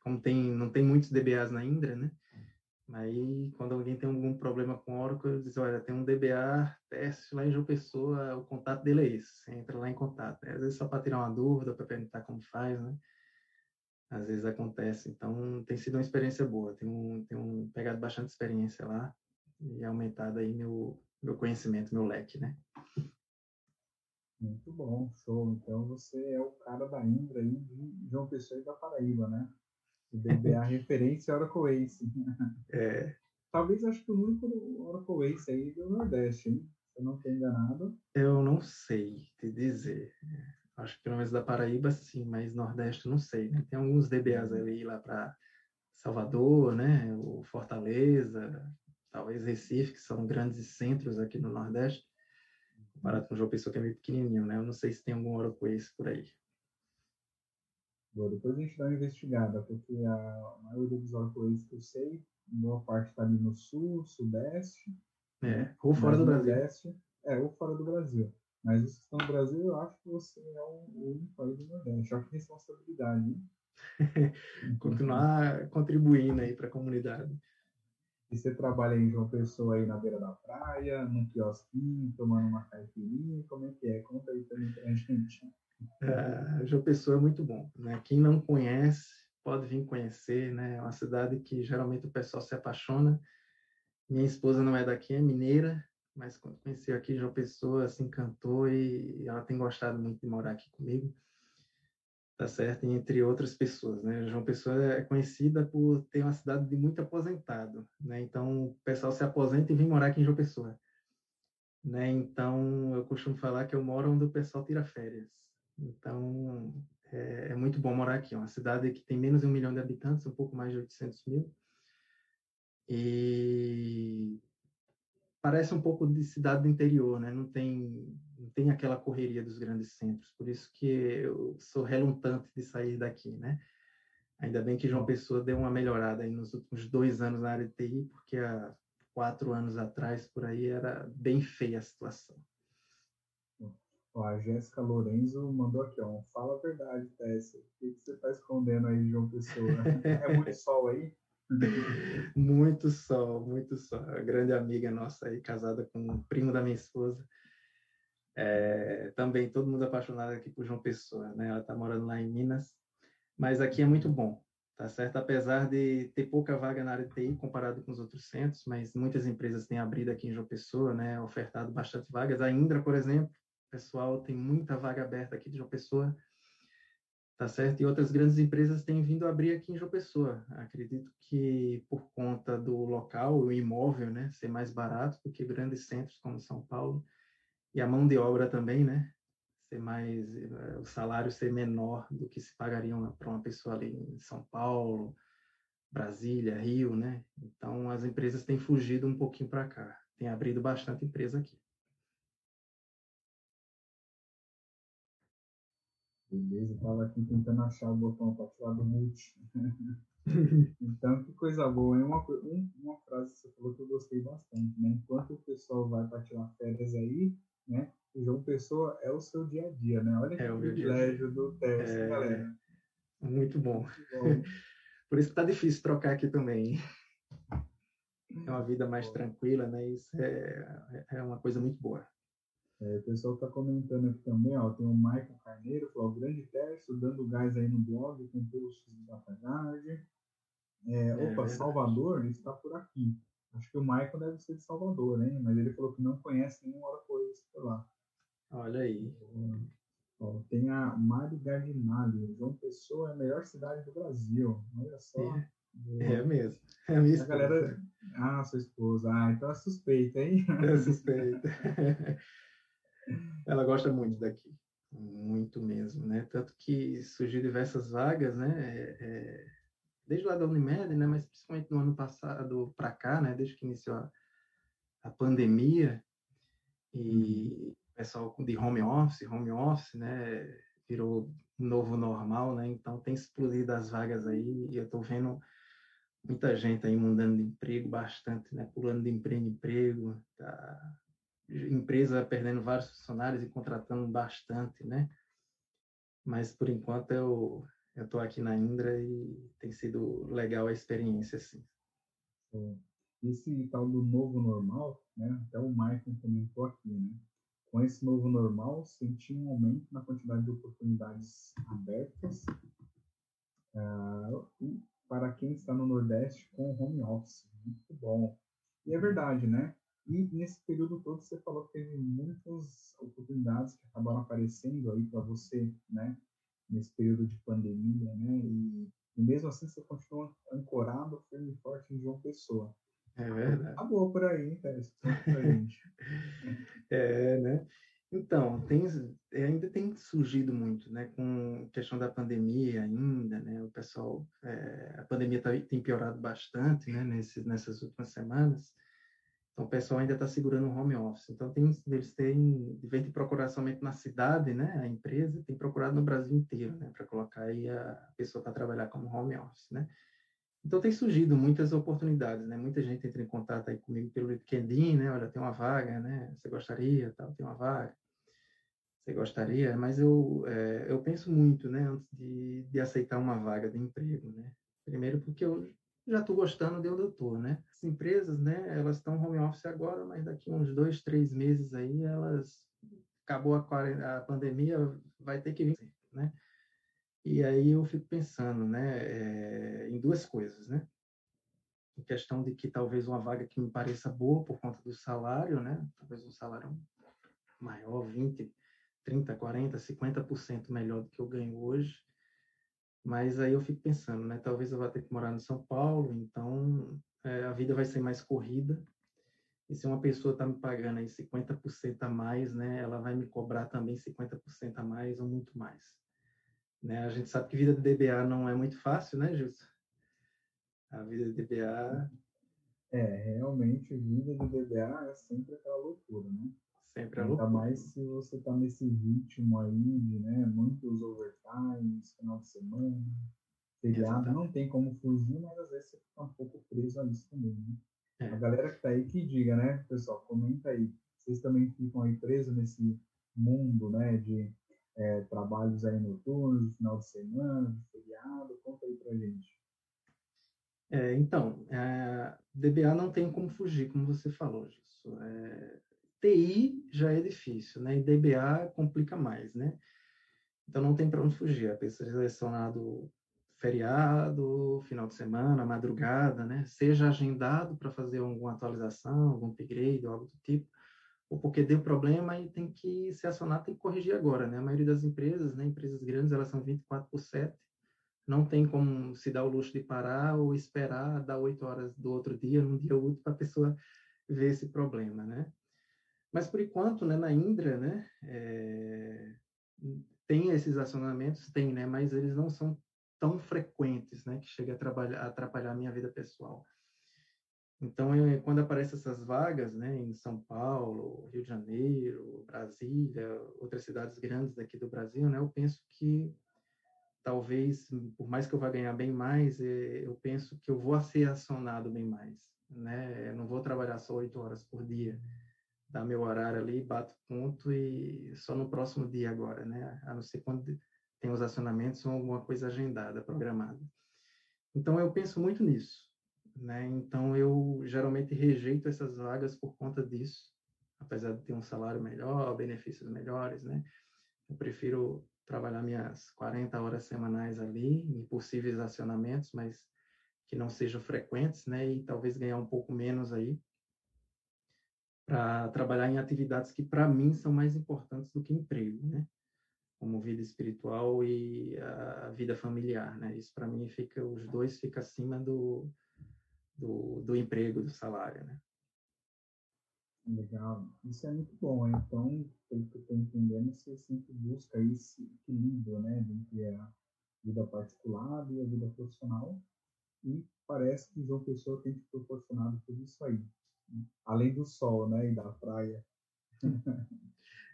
como tem, não tem muitos DBAs na Indra, né? Aí, quando alguém tem algum problema com Oracle, diz, olha, tem um DBA teste lá em João Pessoa, o contato dele é esse, entra lá em contato. Às vezes só para tirar uma dúvida, para perguntar como faz, né? Às vezes acontece. Então, tem sido uma experiência boa. Tenho um, pegado bastante experiência lá e aumentado aí meu, meu conhecimento, meu leque, né? Muito bom, show. Então você é o cara da Indra aí de João Pessoa e da Paraíba, né? DBA referência Oracle Ace. É. Talvez acho que o único Oracle Ace aí do Nordeste, hein? Se eu não estou enganado. Eu não sei te dizer. Acho que pelo menos da Paraíba sim, mas Nordeste não sei, né? Tem alguns DBAs uhum. ali lá para Salvador, né? O Fortaleza, talvez Recife, que são grandes centros aqui no Nordeste comparado com o João Pessoa, que é meio pequenininho, né? Eu não sei se tem algum Oroquês por aí. Boa, depois a gente dá uma investigada, porque a maioria dos Oroquês que eu sei, boa parte está ali no sul, sudeste. É, ou fora do Brasil. Nordeste, é, ou fora do Brasil. Mas os que estão no Brasil, eu acho que você é o único aí do Nordeste. Olha que responsabilidade, hein? Continuar contribuindo aí para a comunidade. E você trabalha em João Pessoa aí na beira da praia, num quiosquinho, tomando uma caipirinha, como é que é? Conta aí também pra gente. É, João Pessoa é muito bom, né? Quem não conhece, pode vir conhecer, né? É uma cidade que geralmente o pessoal se apaixona. Minha esposa não é daqui, é mineira, mas quando conheceu aqui João Pessoa, se encantou e ela tem gostado muito de morar aqui comigo tá certo? Entre outras pessoas, né? João Pessoa é conhecida por ter uma cidade de muito aposentado, né? Então, o pessoal se aposenta e vem morar aqui em João Pessoa, né? Então, eu costumo falar que eu moro onde o pessoal tira férias. Então, é, é muito bom morar aqui. É uma cidade que tem menos de um milhão de habitantes, um pouco mais de 800 mil. E parece um pouco de cidade do interior, né? Não tem não tem aquela correria dos grandes centros. Por isso que eu sou relutante de sair daqui, né? Ainda bem que João Pessoa deu uma melhorada aí nos últimos dois anos na área de TI, porque há quatro anos atrás, por aí, era bem feia a situação. Ó, a Jéssica Lorenzo mandou aqui, ó, fala a verdade, Tess. O que, que você está escondendo aí, João Pessoa? é muito sol aí? muito sol, muito sol. A grande amiga nossa aí, casada com o primo da minha esposa. É, também todo mundo apaixonado aqui por João Pessoa, né? Ela está morando lá em Minas, mas aqui é muito bom, tá certo? Apesar de ter pouca vaga na área de TI comparado com os outros centros, mas muitas empresas têm abrido aqui em João Pessoa, né? Ofertado bastante vagas. A Indra, por exemplo, pessoal tem muita vaga aberta aqui de João Pessoa, tá certo? E outras grandes empresas têm vindo abrir aqui em João Pessoa. Acredito que por conta do local, o imóvel, né, ser mais barato do que grandes centros como São Paulo e a mão de obra também, né? Ser mais, eh, o salário ser menor do que se pagaria para uma pessoa ali em São Paulo, Brasília, Rio, né? Então as empresas têm fugido um pouquinho para cá, tem abrido bastante empresa aqui. Beleza, estava aqui tentando achar o botão para tirar do mute. então, que coisa boa. É uma, uma frase que você falou que eu gostei bastante, né? Enquanto o pessoal vai para tirar férias aí, né? O João Pessoa é o seu dia a dia, né? Olha que é privilégio do Tess, é... galera. Muito bom. Muito bom. Por isso que tá difícil trocar aqui também. É uma vida mais tranquila, né? Isso é, é uma coisa muito boa. É, o pessoal está comentando aqui também, ó, tem o Michael Carneiro, falou, grande teste, dando gás aí no blog, com posts de Batagard. É, opa, é Salvador está por aqui. Acho que o Michael deve ser de Salvador, hein? Mas ele falou que não conhece nenhuma hora coisa por lá. Olha aí. Ó, tem a Mari Gardinali. João Pessoa é a melhor cidade do Brasil. Olha só. É, é mesmo. É a minha a galera... Ah, sua esposa. Ah, então é suspeita, hein? É suspeita. Ela gosta muito daqui. Muito mesmo, né? Tanto que surgiu diversas vagas, né? É, é desde lá da Unimed, né, mas principalmente no ano passado para cá, né, desde que iniciou a, a pandemia e uhum. o pessoal de home office, home office, né, virou novo normal, né, então tem explodido as vagas aí e eu estou vendo muita gente aí mudando de emprego bastante, né, pulando de emprego em emprego, tá, empresa perdendo vários funcionários e contratando bastante, né, mas por enquanto eu eu estou aqui na Indra e tem sido legal a experiência, assim. Esse tal do novo normal, né? Até o Michael comentou aqui, né? Com esse novo normal, senti um aumento na quantidade de oportunidades abertas uh, e para quem está no Nordeste com home office. Muito bom. E é verdade, né? E nesse período todo você falou que teve muitas oportunidades que acabaram aparecendo aí para você, né? nesse período de pandemia, né? E, e mesmo assim você continua ancorado, firme e forte em João Pessoa. É verdade. Acabou por aí, hein, Teres? é, né? Então, tem, ainda tem surgido muito, né, com questão da pandemia ainda, né, o pessoal, é, a pandemia tá, tem piorado bastante, né, nesses, nessas últimas semanas, então, o pessoal ainda está segurando o home office. Então, tem, eles têm, em vez de procurar somente na cidade, né, a empresa tem procurado no Brasil inteiro, né, para colocar aí a pessoa para trabalhar como home office, né. Então, tem surgido muitas oportunidades, né, muita gente entra em contato aí comigo pelo LinkedIn, né, olha, tem uma vaga, né, você gostaria, tal, tem uma vaga, você gostaria, mas eu, é, eu penso muito, né, antes de, de aceitar uma vaga de emprego, né, primeiro porque eu já estou gostando de estou, né? As empresas, né, elas estão home office agora, mas daqui uns dois, três meses aí, elas acabou a, a pandemia, vai ter que vir, né? E aí eu fico pensando, né, é, em duas coisas, né? Em questão de que talvez uma vaga que me pareça boa por conta do salário, né? Talvez um salário maior, 20, 30, 40, 50% melhor do que eu ganho hoje mas aí eu fico pensando, né? Talvez eu vá ter que morar no São Paulo, então é, a vida vai ser mais corrida. E se uma pessoa está me pagando aí 50% a mais, né? Ela vai me cobrar também 50% a mais ou muito mais. Né? A gente sabe que vida de DBA não é muito fácil, né, Gilson? A vida de DBA... É, realmente, vida de DBA é sempre aquela loucura, né? Sempre é Ainda mais se você está nesse ritmo aí de né, muitos overtimes, final de semana, feriado, não tem como fugir, mas às vezes você fica um pouco preso a isso também. Né? É. A galera que está aí que diga, né, pessoal, comenta aí. Vocês também ficam aí presos nesse mundo, né, de é, trabalhos aí noturnos, final de semana, de feriado? Conta aí pra gente. É, então, é, DBA não tem como fugir, como você falou, Gisso. É, TI já é difícil, né? E DBA complica mais, né? Então não tem para onde fugir. A pessoa é selecionado feriado, final de semana, madrugada, né? Seja agendado para fazer alguma atualização, algum upgrade, algo do tipo, ou porque deu problema e tem que se acionar, tem que corrigir agora, né? A maioria das empresas, né? Empresas grandes, elas são 24 por 7. Não tem como se dar o luxo de parar ou esperar dar 8 horas do outro dia, num dia útil, para a pessoa ver esse problema, né? Mas, por enquanto, né, na Indra, né, é, tem esses acionamentos, tem, né, mas eles não são tão frequentes, né, que chega a, trabalhar, a atrapalhar a minha vida pessoal. Então, eu, quando aparecem essas vagas, né, em São Paulo, Rio de Janeiro, Brasília, outras cidades grandes daqui do Brasil, né, eu penso que talvez, por mais que eu vá ganhar bem mais, é, eu penso que eu vou ser acionado bem mais, né, eu não vou trabalhar só oito horas por dia, dar meu horário ali, bato ponto e só no próximo dia agora, né? A não ser quando tem os acionamentos ou alguma coisa agendada, programada. Então eu penso muito nisso, né? Então eu geralmente rejeito essas vagas por conta disso, apesar de ter um salário melhor, benefícios melhores, né? Eu prefiro trabalhar minhas 40 horas semanais ali, em possíveis acionamentos, mas que não sejam frequentes, né? E talvez ganhar um pouco menos aí, para trabalhar em atividades que para mim são mais importantes do que emprego, né? Como vida espiritual e a vida familiar, né? Isso para mim fica os dois fica acima do, do, do emprego, do salário, né? Legal, isso é muito bom. Então, pelo que eu estou entendendo, você sempre busca esse equilíbrio, né, entre a vida particular e a vida profissional, e parece que João Pessoa tem te proporcionado tudo isso aí. Além do sol, né, e da praia.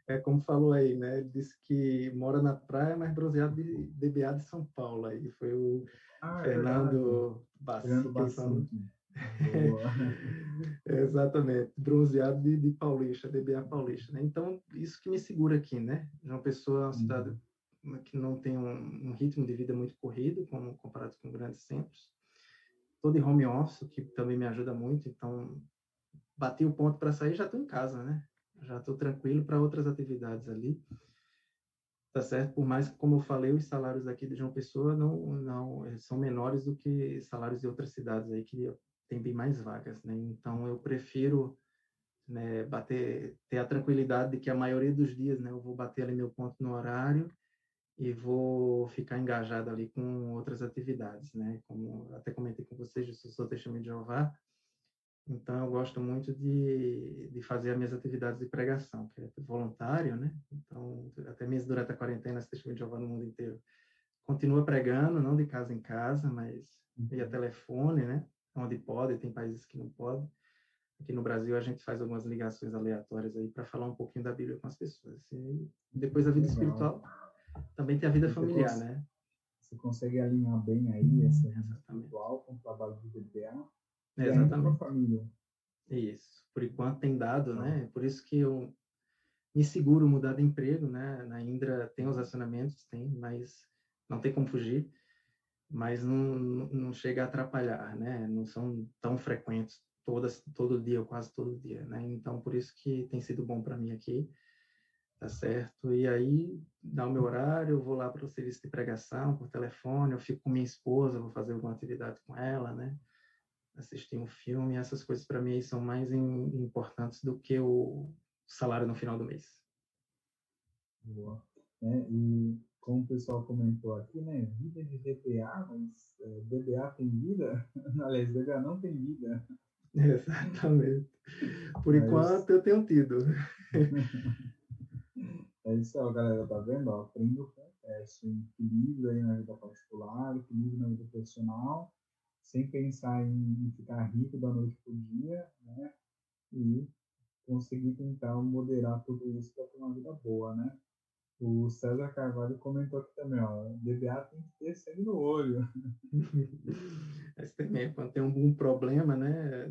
É como falou aí, né? Ele disse que mora na praia, mas bronzeado de DBA de São Paulo. Aí foi o ah, é Fernando Bassi. Exatamente, bronzeado de, de Paulista, DBA Paulista. Né? Então, isso que me segura aqui, né? Uma pessoa, uma cidade uhum. que não tem um, um, ritmo de vida muito corrido, como comparado com grandes centros. Estou de home office, que também me ajuda muito. Então, bati o ponto para sair, já estou em casa, né? Já estou tranquilo para outras atividades ali tá certo? Por mais que, como eu falei, os salários aqui de João Pessoa não, não são menores do que salários de outras cidades aí que tem bem mais vagas, né? Então eu prefiro né, bater, ter a tranquilidade de que a maioria dos dias, né, eu vou bater ali meu ponto no horário e vou ficar engajado ali com outras atividades, né? Como até comentei com vocês, eu sou testemunho de Jeová, então eu gosto muito de, de fazer as minhas atividades de pregação, que é voluntário, né? Então, até mesmo durante a quarentena, esse testemunho de Jeová no mundo inteiro continua pregando, não de casa em casa, mas via uhum. telefone, né? onde pode, tem países que não podem. Aqui no Brasil a gente faz algumas ligações aleatórias aí para falar um pouquinho da Bíblia com as pessoas. E depois a vida Legal. espiritual também tem a vida familiar, você, né? Você consegue alinhar bem aí essa vida espiritual com o trabalho do DBA e Exatamente. a família. Isso. Por enquanto tem dado, né? Por isso que eu me seguro mudar de emprego, né? Na Indra tem os acionamentos, tem, mas não tem como fugir mas não, não chega a atrapalhar, né? Não são tão frequentes todas, todo dia ou quase todo dia, né? Então, por isso que tem sido bom para mim aqui, tá certo? E aí, dá o meu horário, eu vou lá para o serviço de pregação por telefone, eu fico com minha esposa, vou fazer alguma atividade com ela, né? Assistir um filme, essas coisas para mim são mais importantes do que o salário no final do mês. Boa. É, e como o pessoal comentou aqui, né? Vida de DBA, mas é, DBA tem vida? Aliás, DBA não tem vida. Exatamente. Por mas... enquanto eu tenho tido. é isso aí, galera, tá vendo? Ó, aprende o processo, equilíbrio aí na vida particular, equilíbrio na vida profissional, sem pensar em ficar rico da noite pro dia, né? E conseguir tentar moderar tudo isso para ter uma vida boa, né? O César Carvalho comentou aqui também, ó, DBA tem que ter sangue no olho. Mas também, quando tem algum problema, né,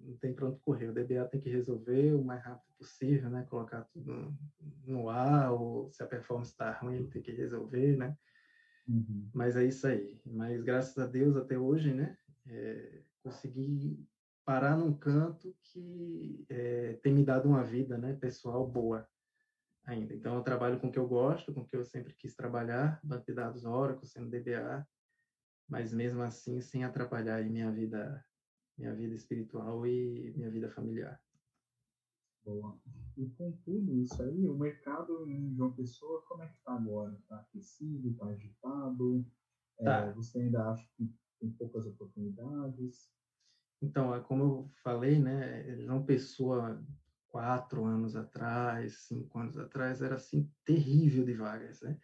não tem pronto correr. O DBA tem que resolver o mais rápido possível, né, colocar tudo no ar, ou se a performance está ruim, ele tem que resolver, né. Uhum. Mas é isso aí. Mas graças a Deus, até hoje, né, é, consegui parar num canto que é, tem me dado uma vida, né, pessoal boa ainda. Então, eu trabalho com o que eu gosto, com o que eu sempre quis trabalhar, banco de dados Oracle, sendo DBA, mas mesmo assim sem atrapalhar minha vida, minha vida espiritual e minha vida familiar. Boa. E com tudo isso aí, o mercado em João Pessoa, como é que está agora? Está aquecido, está agitado? É, tá. É, você ainda acha que tem poucas oportunidades? Então, é como eu falei, né, João Pessoa quatro anos atrás, cinco anos atrás, era assim terrível de vagas, né?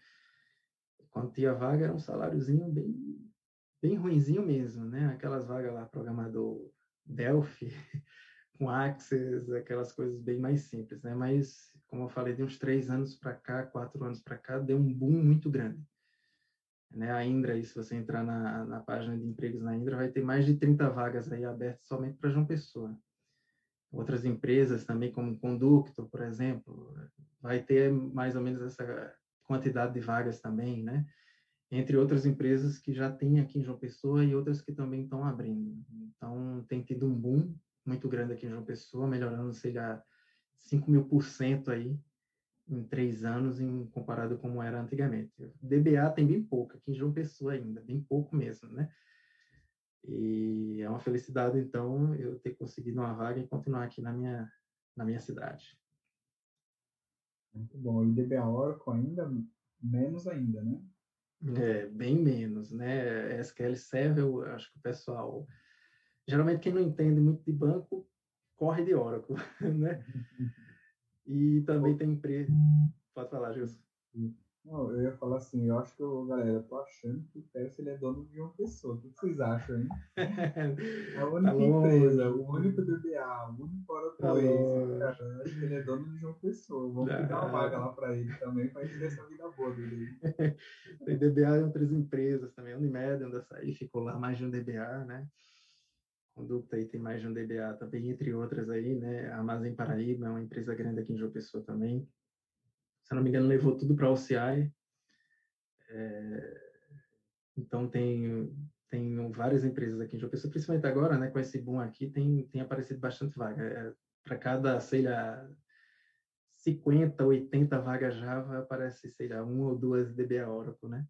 Quando tinha vaga era um saláriozinho bem, bem ruinzinho mesmo, né? Aquelas vagas lá, programador Delphi, com Access, aquelas coisas bem mais simples, né? Mas, como eu falei, de uns três anos para cá, quatro anos para cá, deu um boom muito grande. Né? A Indra, aí, se você entrar na, na página de empregos na Indra, vai ter mais de 30 vagas aí abertas somente para João Pessoa outras empresas também, como Conducto, por exemplo, vai ter mais ou menos essa quantidade de vagas também, né? Entre outras empresas que já tem aqui em João Pessoa e outras que também estão abrindo. Então, tem tido um boom muito grande aqui em João Pessoa, melhorando, lá, 5 mil por cento aí em três anos, em comparado com como era antigamente. DBA tem bem pouco aqui em João Pessoa ainda, bem pouco mesmo, né? E é uma felicidade, então, eu ter conseguido uma vaga e continuar aqui na minha, na minha cidade. Muito bom. E DBA Oracle ainda menos ainda, né? É, bem menos, né? SQL Server, eu acho que o pessoal... Geralmente, quem não entende muito de banco, corre de Oracle, né? E também tem empresa... Pode falar, Gilson. Não, eu ia falar assim, eu acho que, eu, galera, eu tô achando que o ele é dono de uma pessoa. O que vocês acham, hein? É a única tá empresa, o único DBA, o único Oracle tá. Eu acho que ele é dono de uma pessoa. Vamos ah. dar uma vaga lá para ele também, para ele ter essa vida boa dele. Tem DBA em outras empresas também. Unimed, onde eu saí, ficou lá mais de um DBA, né? Conducta aí tem mais de um DBA também, entre outras aí, né? A Amazon Paraíba é uma empresa grande aqui em João Pessoa também se não me engano, levou tudo para a OCI. É, então, tem, tem várias empresas aqui em João Pessoa, principalmente agora, né, com esse boom aqui, tem, tem aparecido bastante vaga. É, para cada, sei lá, 50, 80 vagas Java, aparece, sei lá, uma ou duas DBA Oracle, né?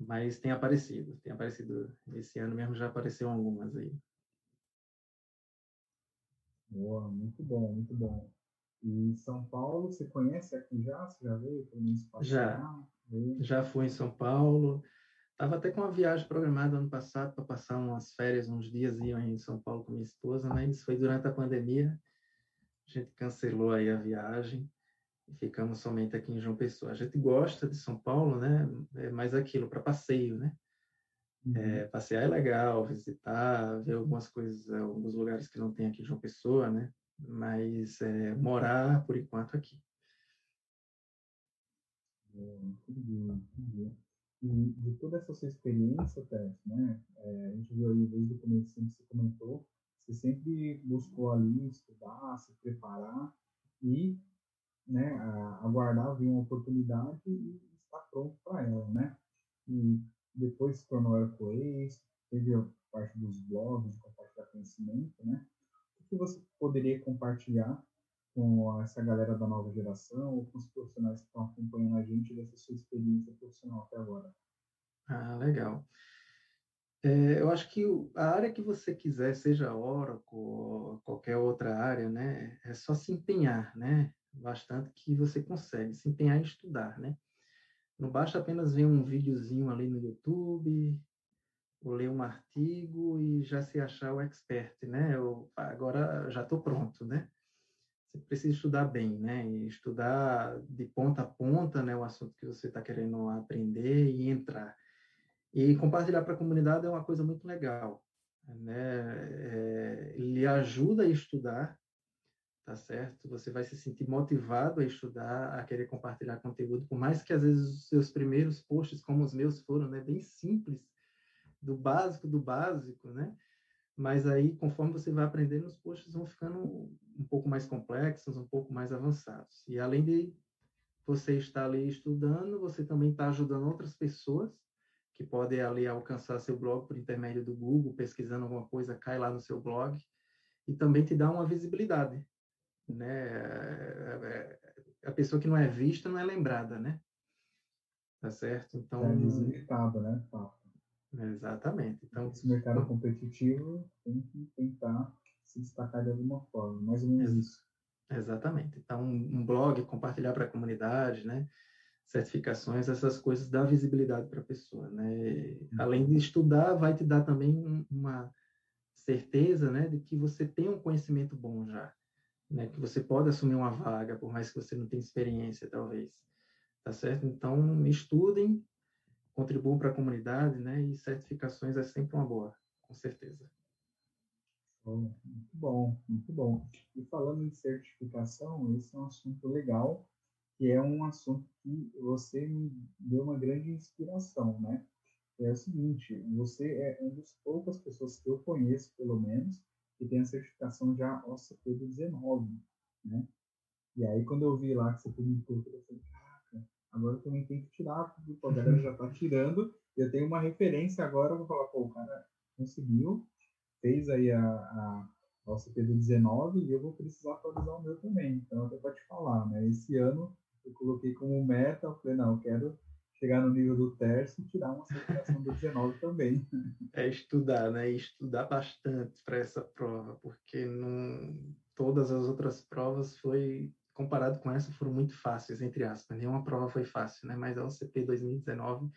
Mas tem aparecido, tem aparecido. Esse ano mesmo já apareceu algumas aí. Boa, muito bom, muito bom. E São Paulo, você conhece aqui já? Você já veio pelo menos Já. Já fui em São Paulo. Estava até com uma viagem programada ano passado para passar umas férias, uns dias iam em São Paulo com minha esposa, mas foi durante a pandemia. A gente cancelou aí a viagem e ficamos somente aqui em João Pessoa. A gente gosta de São Paulo, né? É mais aquilo, para passeio, né? Uhum. É, passear é legal, visitar, ver algumas coisas, alguns lugares que não tem aqui em João Pessoa, né? mas é, morar por enquanto aqui. entendi, entendi. E de toda essa sua experiência, Tess, né? É, a gente viu aí desde o começo que você comentou, você sempre buscou ali estudar, se preparar e né, aguardar vir uma oportunidade e estar pronto para ela, né? E depois se tornou Aircoace, teve a parte dos blogs, de compartilhar conhecimento, né? que você poderia compartilhar com essa galera da nova geração ou com os profissionais que estão acompanhando a gente dessa sua experiência profissional até agora? Ah, legal. É, eu acho que a área que você quiser, seja Oracle ou qualquer outra área, né, é só se empenhar, né, bastante que você consegue se empenhar em estudar, né. Não basta apenas ver um videozinho ali no YouTube, ou ler um artigo e já se achar o expert, né? Eu, agora já estou pronto, né? Você precisa estudar bem, né? E estudar de ponta a ponta, né? O assunto que você está querendo aprender e entrar. E compartilhar para a comunidade é uma coisa muito legal, né? É, ele ajuda a estudar, tá certo? Você vai se sentir motivado a estudar, a querer compartilhar conteúdo, por mais que às vezes os seus primeiros posts, como os meus foram, né? Bem simples, do básico do básico, né? Mas aí, conforme você vai aprendendo, os posts vão ficando um pouco mais complexos, um pouco mais avançados. E além de você estar ali estudando, você também está ajudando outras pessoas que podem ali alcançar seu blog por intermédio do Google, pesquisando alguma coisa, cai lá no seu blog e também te dá uma visibilidade, né? É, é, a pessoa que não é vista não é lembrada, né? Tá certo? Então. É visibilizado, né? Exatamente. Então, esse mercado competitivo tem que tentar se destacar de alguma forma, mais ou menos isso. Exatamente. Então, um blog, compartilhar para a comunidade, né? Certificações, essas coisas dá visibilidade para a pessoa, né? Além de estudar, vai te dar também uma certeza, né, de que você tem um conhecimento bom já, né? Que você pode assumir uma vaga, por mais que você não tenha experiência, talvez. Tá certo? Então, estudem, contribuam para a comunidade, né? E certificações é sempre uma boa, com certeza. muito bom, muito bom. E falando em certificação, esse é um assunto legal, que é um assunto que você me deu uma grande inspiração, né? É o seguinte, você é uma das poucas pessoas que eu conheço, pelo menos, que tem a certificação já OCP do 19, né? E aí, quando eu vi lá que você publicou, eu falei, Agora eu também tenho que tirar, porque a galera já está tirando. Eu tenho uma referência agora, eu vou falar, pô, o cara conseguiu, fez aí a, a, a OCP do 19 e eu vou precisar atualizar o meu também. Então, até te falar, né? Esse ano eu coloquei como meta, eu falei, não, eu quero chegar no nível do terço e tirar uma certificação do 19 também. É estudar, né? estudar bastante para essa prova, porque não todas as outras provas foi comparado com essa, foram muito fáceis, entre aspas. Nenhuma prova foi fácil, né? Mas a OCP 2019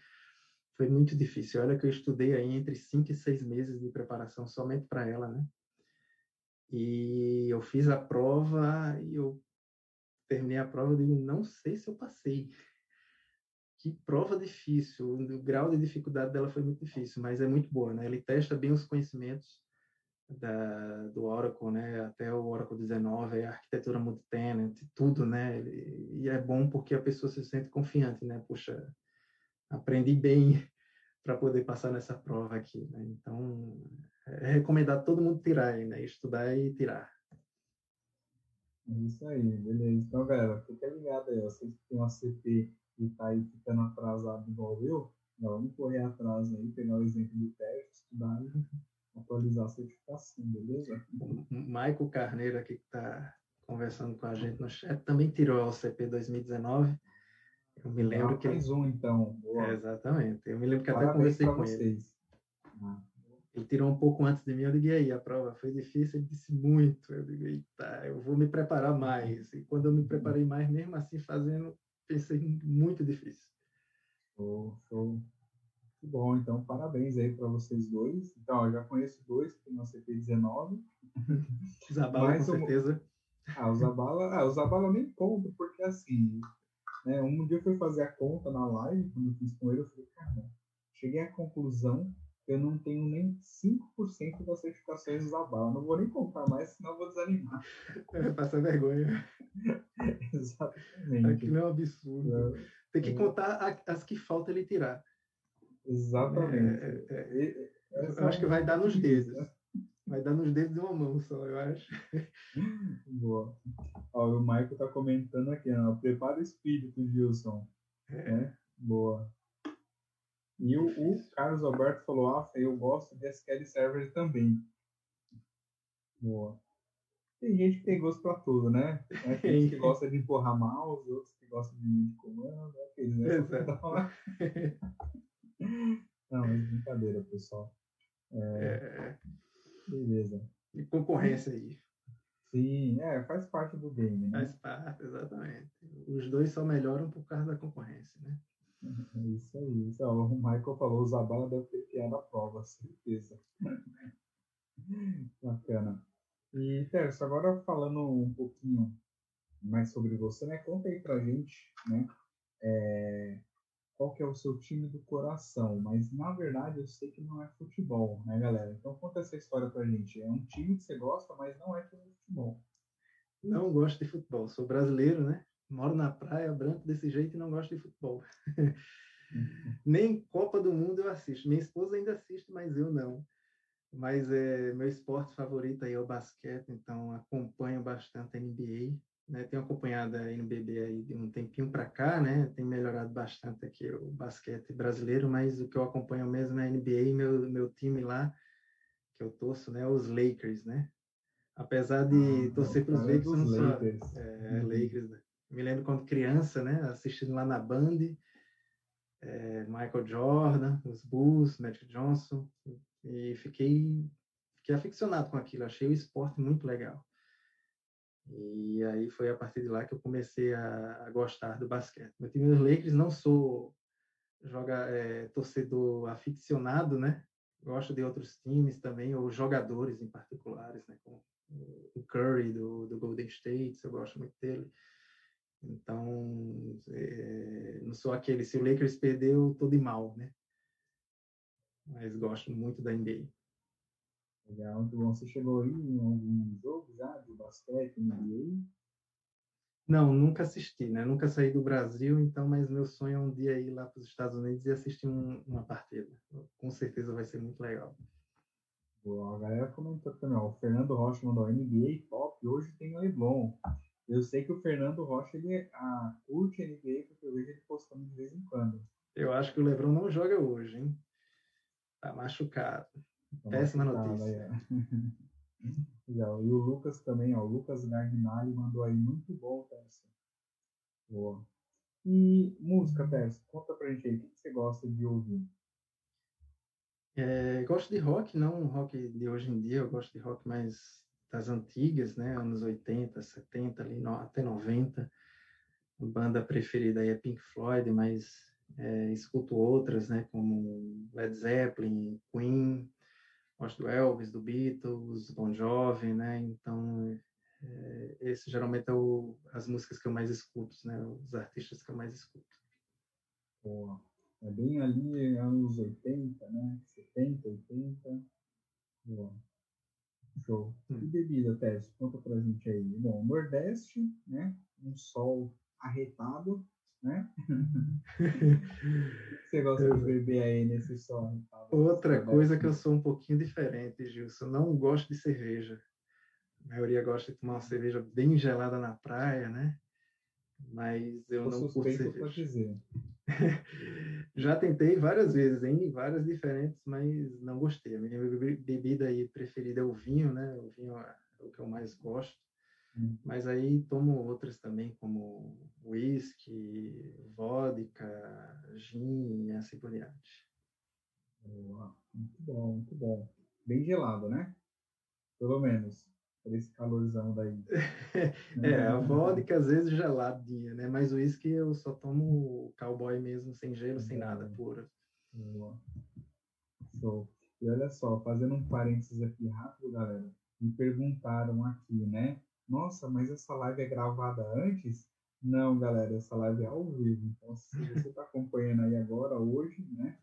foi muito difícil. Olha que eu estudei aí entre cinco e seis meses de preparação somente para ela, né? E eu fiz a prova e eu terminei a prova e digo, não sei se eu passei. Que prova difícil, o grau de dificuldade dela foi muito difícil, mas é muito boa, né? Ele testa bem os conhecimentos da, do Oracle, né? Até o Oracle 19, a arquitetura multi-tenant, tudo, né? E é bom porque a pessoa se sente confiante, né? Puxa, aprendi bem para poder passar nessa prova aqui, né? Então, é recomendado todo mundo tirar né? Estudar e tirar. É isso aí, beleza. Então, galera, fica ligado aí. Vocês que tem uma CP e tá aí ficando atrasado igual eu, vamos correr atrás aí, pegar o exemplo do teste, estudar e atualizar a certificação, beleza? Maico Carneiro aqui que está conversando com a gente no chat também tirou a OCP 2019. Eu me lembro ah, que. Mais um, então. É, exatamente. Eu me lembro que Parabéns até conversei com vocês. ele. Ah. Ele tirou um pouco antes de mim, eu liguei aí, a prova foi difícil, ele disse muito. Eu digo, eita, eu vou me preparar mais. E quando eu me preparei mais, mesmo assim, fazendo, pensei muito difícil. Show, show. Que bom, então parabéns aí para vocês dois. Então, eu já conheço dois que tem no CP19. Zabala, com certeza. Ah, o Zabala, ah, o Zabala nem conta, porque assim, né, um dia eu fui fazer a conta na live, quando eu fiz com ele, eu falei, cara, cheguei à conclusão eu não tenho nem 5% das certificações do Zabala. Não vou nem contar mais, senão eu vou desanimar. É, passa vergonha. Exatamente. Aquilo é um absurdo. É, Tem que é. contar as que falta ele tirar. Exatamente. É, é, é eu acho que vai dar nos dedos. Vai dar nos dedos de uma mão só, eu acho. Boa. Ó, o Michael tá comentando aqui, ó, prepara o espírito, Gilson. É. Né? Boa. E o, o, Carlos Alberto falou, ah, eu gosto de SQL Server também. Boa. Tem gente que tem gosto para tudo, né? Tem gente que gosta de empurrar mouse, outros que gostam de comando, aqueles, né? Não, mas brincadeira, pessoal. É... é... Beleza. E concorrência aí. Sim, é, faz parte do game, né? Faz parte, exatamente. Os dois só melhoram por causa da concorrência, né? É isso aí. Isso, o Michael falou, o Zabala deve ter criado a prova, certeza. Bacana. E, Terço, agora falando um pouquinho mais sobre você, né? Conta aí pra gente, né? É, qual que é o seu time do coração, mas na verdade eu sei que não é futebol, né, galera? Então conta essa história pra gente. É um time que você gosta, mas não é futebol. Não gosto de futebol, sou brasileiro, né? Moro na praia, branco desse jeito e não gosto de futebol. Nem Copa do Mundo eu assisto. Minha esposa ainda assiste, mas eu não. Mas é meu esporte favorito aí é o basquete, então acompanho bastante a NBA né, tenho acompanhado a NBB aí de um tempinho para cá, né, tem melhorado bastante aqui o basquete brasileiro, mas o que eu acompanho mesmo é a NBA e meu, meu time lá, que eu torço, né, os Lakers, né, apesar de ah, torcer para os Lakers, não sou, Lakers. É, uhum. Lakers, né? Me lembro quando criança, né, assistindo lá na Band, é, Michael Jordan, os Bulls, Magic Johnson, e fiquei, fiquei aficionado com aquilo, achei o esporte muito legal. E aí foi a partir de lá que eu comecei a, a gostar do basquete. Meu time dos Lakers não sou joga, é, torcedor aficionado, né? Gosto de outros times também, ou jogadores em particulares, né? Como o Curry do, do Golden State, eu gosto muito dele. Então, é, não sou aquele, se o Lakers perdeu, tô de mal, né? Mas gosto muito da NBA. Legal, bom. Você chegou aí em algum jogo já de basquete, NBA? Não, nunca assisti, né? Nunca saí do Brasil, então, mas meu sonho é um dia ir lá para os Estados Unidos e assistir um, uma partida. Com certeza vai ser muito legal. Boa, a galera comentou também, ó, o Fernando Rocha mandou NBA top, hoje tem o Leblon. Eu sei que o Fernando Rocha ele ah, curte NBA porque eu vejo ele postando de vez em quando. Eu acho que o Lebron não joga hoje, hein? Tá machucado. Péssima notícia. Legal. E o Lucas também, ó, o Lucas Gargnali mandou aí muito bom, Tércio. Boa. E música, Tércio, conta pra gente aí, o que você gosta de ouvir? É, gosto de rock, não rock de hoje em dia, eu gosto de rock mais das antigas, né, anos 80, 70, ali, no, até 90. A banda preferida aí é Pink Floyd, mas é, escuto outras, né, como Led Zeppelin, Queen, gosto do Elvis, do Beatles, Bon Jovi, né? Então, é, esse geralmente é o, as músicas que eu mais escuto, né? Os artistas que eu mais escuto. Boa. É bem ali anos 80, né? 70, 80. Boa. Show. Hum. E bebida, Tess? Conta pra gente aí. Bom, Nordeste, né? Um sol arretado, né? você gosta de beber aí nesse sol arretado? Outra coisa que eu sou um pouquinho diferente, Gilson. Não gosto de cerveja. A maioria gosta de tomar uma cerveja bem gelada na praia, né? Mas eu, eu não curto cerveja. Já tentei várias vezes, em várias diferentes, mas não gostei. A minha bebida aí preferida é o vinho, né? O vinho é o que eu mais gosto. Hum. Mas aí tomo outras também, como whisky, vodka, gin e assim por diante. Boa. Muito bom, muito bom. Bem gelado, né? Pelo menos esse calorzão daí. é, a vodka às vezes geladinha, né? Mas o uísque eu só tomo cowboy mesmo, sem gelo, sem nada, puro. Boa. Show. E olha só, fazendo um parênteses aqui rápido, galera, me perguntaram aqui, né? Nossa, mas essa live é gravada antes? Não, galera, essa live é ao vivo. Então, se você está acompanhando aí agora, hoje, né?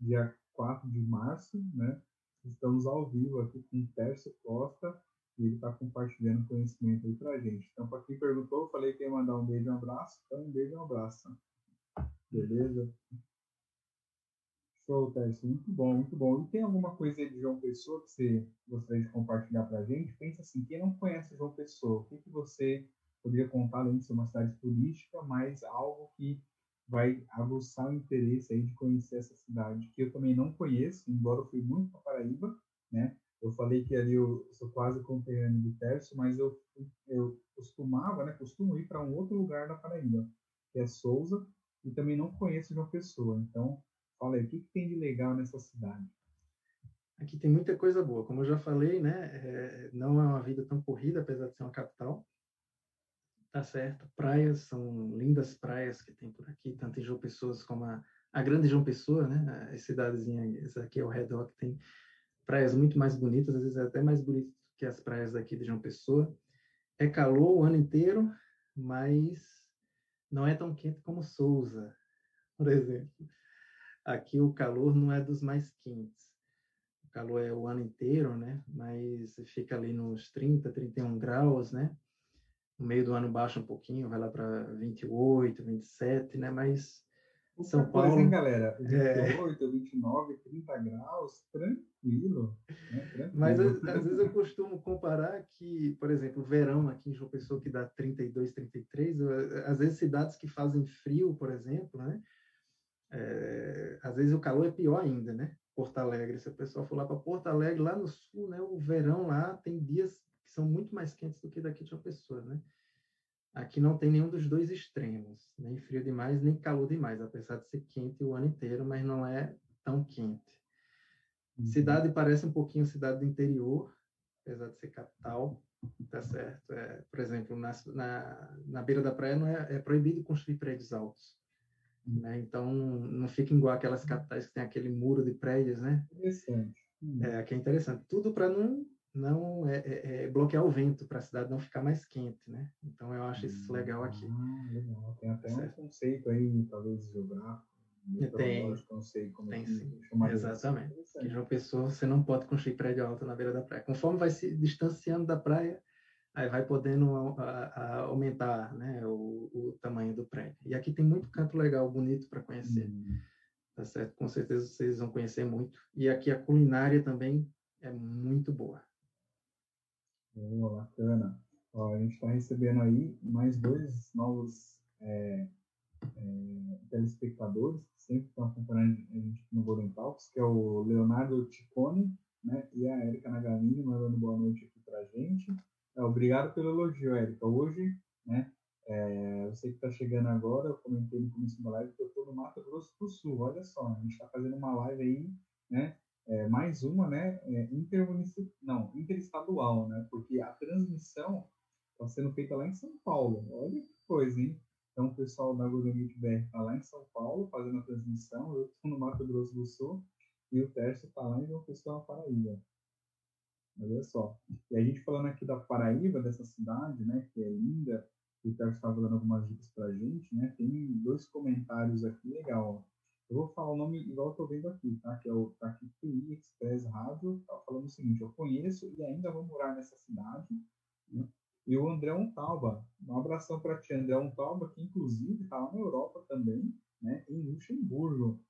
Dia 4 de março, né? Estamos ao vivo aqui com o Tércio Costa, ele está compartilhando conhecimento aí para gente. Então, para quem perguntou, eu falei que ia mandar um beijo e um abraço. Então, um beijo e um abraço. Beleza? Show, Tess. Muito bom, muito bom. E tem alguma coisa aí de João Pessoa que você gostaria de compartilhar para a gente? Pensa assim, quem não conhece João Pessoa, o que, que você poderia contar, além de ser uma cidade turística, mas algo que vai aguçar o interesse aí de conhecer essa cidade, que eu também não conheço, embora eu fui muito para Paraíba, né? Eu falei que ali eu sou quase conterrâneo do Tércio, mas eu, eu costumava, né, costumo ir para um outro lugar da Paraíba, que é Souza, e também não conheço João Pessoa. Então, fala aí, o que, que tem de legal nessa cidade? Aqui tem muita coisa boa. Como eu já falei, né, é, não é uma vida tão corrida, apesar de ser uma capital. Tá certo. Praias, são lindas praias que tem por aqui, tanto em João Pessoa como a, a grande João Pessoa, né, as cidadezinhas aqui ao redor que tem praias muito mais bonitas, às vezes até mais bonito que as praias daqui de João Pessoa. É calor o ano inteiro, mas não é tão quente como Souza, por exemplo. Aqui o calor não é dos mais quentes. O calor é o ano inteiro, né? Mas fica ali nos 30, 31 graus, né? No meio do ano baixa um pouquinho, vai lá para 28, 27, né? Mas são Paulo. Coisa, hein, galera? 28, é... 29, 30 graus, tranquilo. Né? tranquilo. Mas às, às, vezes eu costumo comparar que, por exemplo, o verão aqui em João Pessoa, que dá 32, 33, às vezes cidades que fazem frio, por exemplo, né? É, às vezes o calor é pior ainda, né? Porto Alegre, se o pessoal for lá para Porto Alegre, lá no sul, né? O verão lá tem dias que são muito mais quentes do que daqui de João Pessoa, né? Aqui não tem nenhum dos dois extremos, nem frio demais, nem calor demais, apesar de ser quente o ano inteiro, mas não é tão quente. Uhum. Cidade parece um pouquinho cidade do interior, apesar de ser capital, tá certo? É, por exemplo, na, na, na beira da praia não é, é proibido construir prédios altos. Uhum. Né? Então, não fica igual aquelas capitais que tem aquele muro de prédios, né? Interessante. Uhum. É, aqui é interessante. Tudo para não não é, é, é bloquear o vento para a cidade não ficar mais quente, né? Então eu acho isso legal aqui. Ah, legal. Tem até certo. um conceito aí, talvez geográfico. Tem, não sei como tem sim. Exatamente. Que João Pessoa você não pode construir prédio alto na beira da praia. Conforme vai se distanciando da praia, aí vai podendo a, a, aumentar né, o, o, tamanho do prédio. E aqui tem muito canto legal, bonito para conhecer. Hum. Tá certo? Com certeza vocês vão conhecer muito. E aqui a culinária também é muito boa. Boa, bacana. Ó, a gente está recebendo aí mais dois novos é, é, telespectadores que sempre estão acompanhando a gente no Golden Talks, que é o Leonardo Ticone né, e a Erika Nagamini, mandando boa noite aqui para a gente. É, obrigado pelo elogio, Erika. Hoje, né, é, você que está chegando agora, eu comentei no começo da live que eu estou no Mato Grosso do Sul. Olha só, a gente está fazendo uma live aí, né, é, mais uma, né, é, não, interestadual, né, porque a transmissão está sendo feita lá em São Paulo. Olha que coisa, hein? Então, o pessoal da Godonite BR está lá em São Paulo fazendo a transmissão, eu estou no Mato Grosso do Sul e o Tércio está lá em João Pessoa, Paraíba. Olha só. E a gente falando aqui da Paraíba, dessa cidade, né, que é linda, o Terço estava dando algumas dicas para a gente, né? Tem dois comentários aqui, legal. Eu vou falar o nome igual eu estou vendo aqui, tá? Que é o tá aqui, TI Express Rádio, tá falando o seguinte, eu conheço e ainda vou morar nessa cidade, né? E o André Untalba, um abração para ti, André Untalba, que inclusive está lá na Europa também, né? Em Luxemburgo.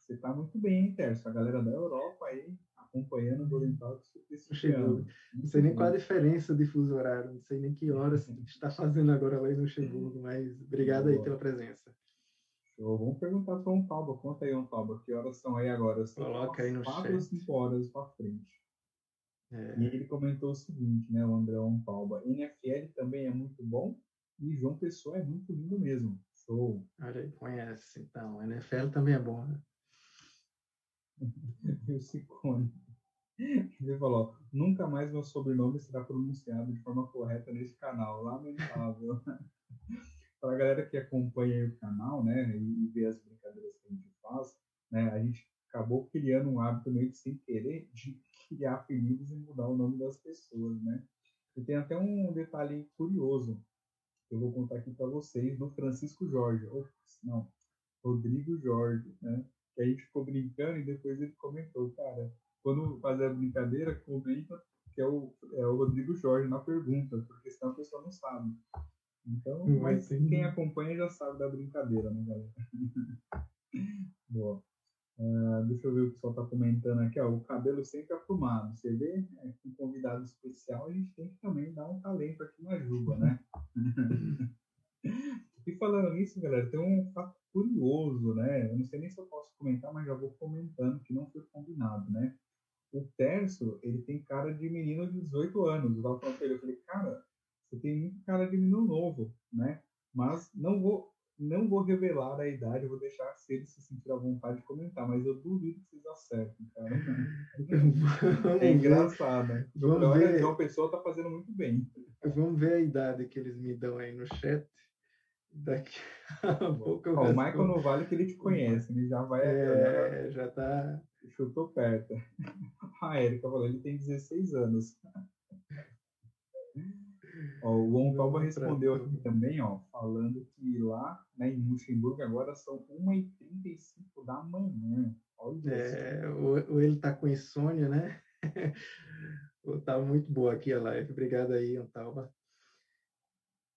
Você está muito bem, hein, Terço? A galera da Europa aí acompanhando o Talks Chegou. Não sei nem qual a diferença de fuso horário, não sei nem que horas está fazendo agora lá em Luxemburgo, mas obrigado aí pela presença. Show. Vamos perguntar para o Tauba, conta aí, Tauba, que horas são aí agora? Coloca aí no 4 ou 5 horas para frente. É. E ele comentou o seguinte, né, o André Tauba, NFL também é muito bom e João Pessoa é muito lindo mesmo. Show. Olha aí, conhece, então. NFL também é bom, né? e o Cicone. Ele falou: nunca mais meu sobrenome será pronunciado de forma correta nesse canal. Lamentável. Para a galera que acompanha o canal, né, e vê as brincadeiras que a gente faz, né, a gente acabou criando um hábito meio que sem querer de criar apelidos e mudar o nome das pessoas, né? E tem até um detalhe curioso que eu vou contar aqui para vocês do Francisco Jorge, ou não, Rodrigo Jorge, né? Que a gente ficou brincando e depois ele comentou, cara, quando fazer a brincadeira, comenta que é o, é o Rodrigo Jorge na pergunta, porque senão a pessoa não sabe. Então, não mas quem acompanha já sabe da brincadeira, né, galera? Boa. Uh, deixa eu ver o que o pessoal está comentando aqui. Ó, o cabelo sempre aprumado. Você vê, é, com convidado especial, a gente tem que também dar um talento aqui na Juba, né? e falando nisso, galera, tem um fato curioso, né? Eu não sei nem se eu posso comentar, mas já vou comentando que não foi combinado, né? o Terço, ele tem cara de menino de 18 anos. Eu tava falando pra ele, eu falei, cara, você tem muito cara de menino novo, né? Mas não vou, não vou revelar a idade, vou deixar se ele se sentir à vontade de comentar, mas eu duvido que vocês acertem, cara. é engraçado, né? Vamos Olha, ver. Uma pessoa tá fazendo muito bem. Vamos ver a idade que eles me dão aí no chat. Daqui a pouco eu Ó, O Michael não vale que ele te conhece, ele já vai. É, já tá. Chutou perto. A Erika falou, ele tem 16 anos. Ó, o Von respondeu aqui também, ó, falando que lá né, em Luxemburgo agora são 1h35 da manhã. Olha é, ou, ele tá com insônia, né? tá muito boa aqui a live. Obrigado aí, Antalba.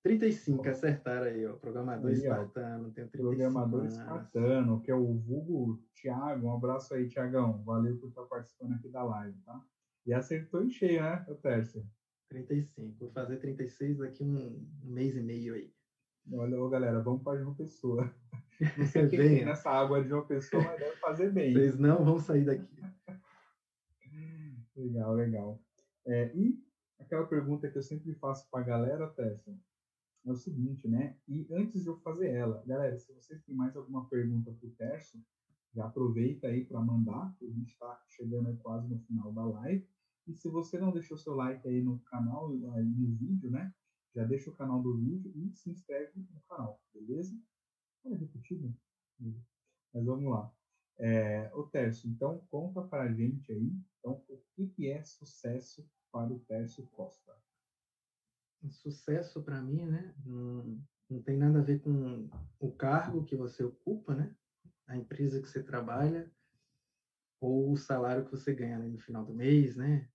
35, acertaram aí, ó. Programador aí, espartano, tem 35 Programador anos. espartano, que é o vulgo Thiago. Um abraço aí, Tiagão. Valeu por estar participando aqui da live, tá? E acertou em cheio, né, o Tércio? 35. Vou fazer 36 daqui um, um mês e meio aí. Olha, ô, galera, vamos para João Pessoa. Não sei o que tem nessa água de João Pessoa, mas deve fazer bem. Vocês não vão sair daqui. legal, legal. É, e aquela pergunta que eu sempre faço para a galera, Tessa, é o seguinte, né? E antes de eu fazer ela, galera, se vocês têm mais alguma pergunta para o Terço, já aproveita aí para mandar, que a gente está chegando quase no final da live. E se você não deixou seu like aí no canal, aí no vídeo, né? Já deixa o canal do vídeo e se inscreve no canal, beleza? Olha, repetido. Mas vamos lá. É, o Terço, então conta para a gente aí, então, o que, que é sucesso para o Terço Costa? sucesso para mim, né? Não, não tem nada a ver com o cargo que você ocupa, né? A empresa que você trabalha ou o salário que você ganha no final do mês, né?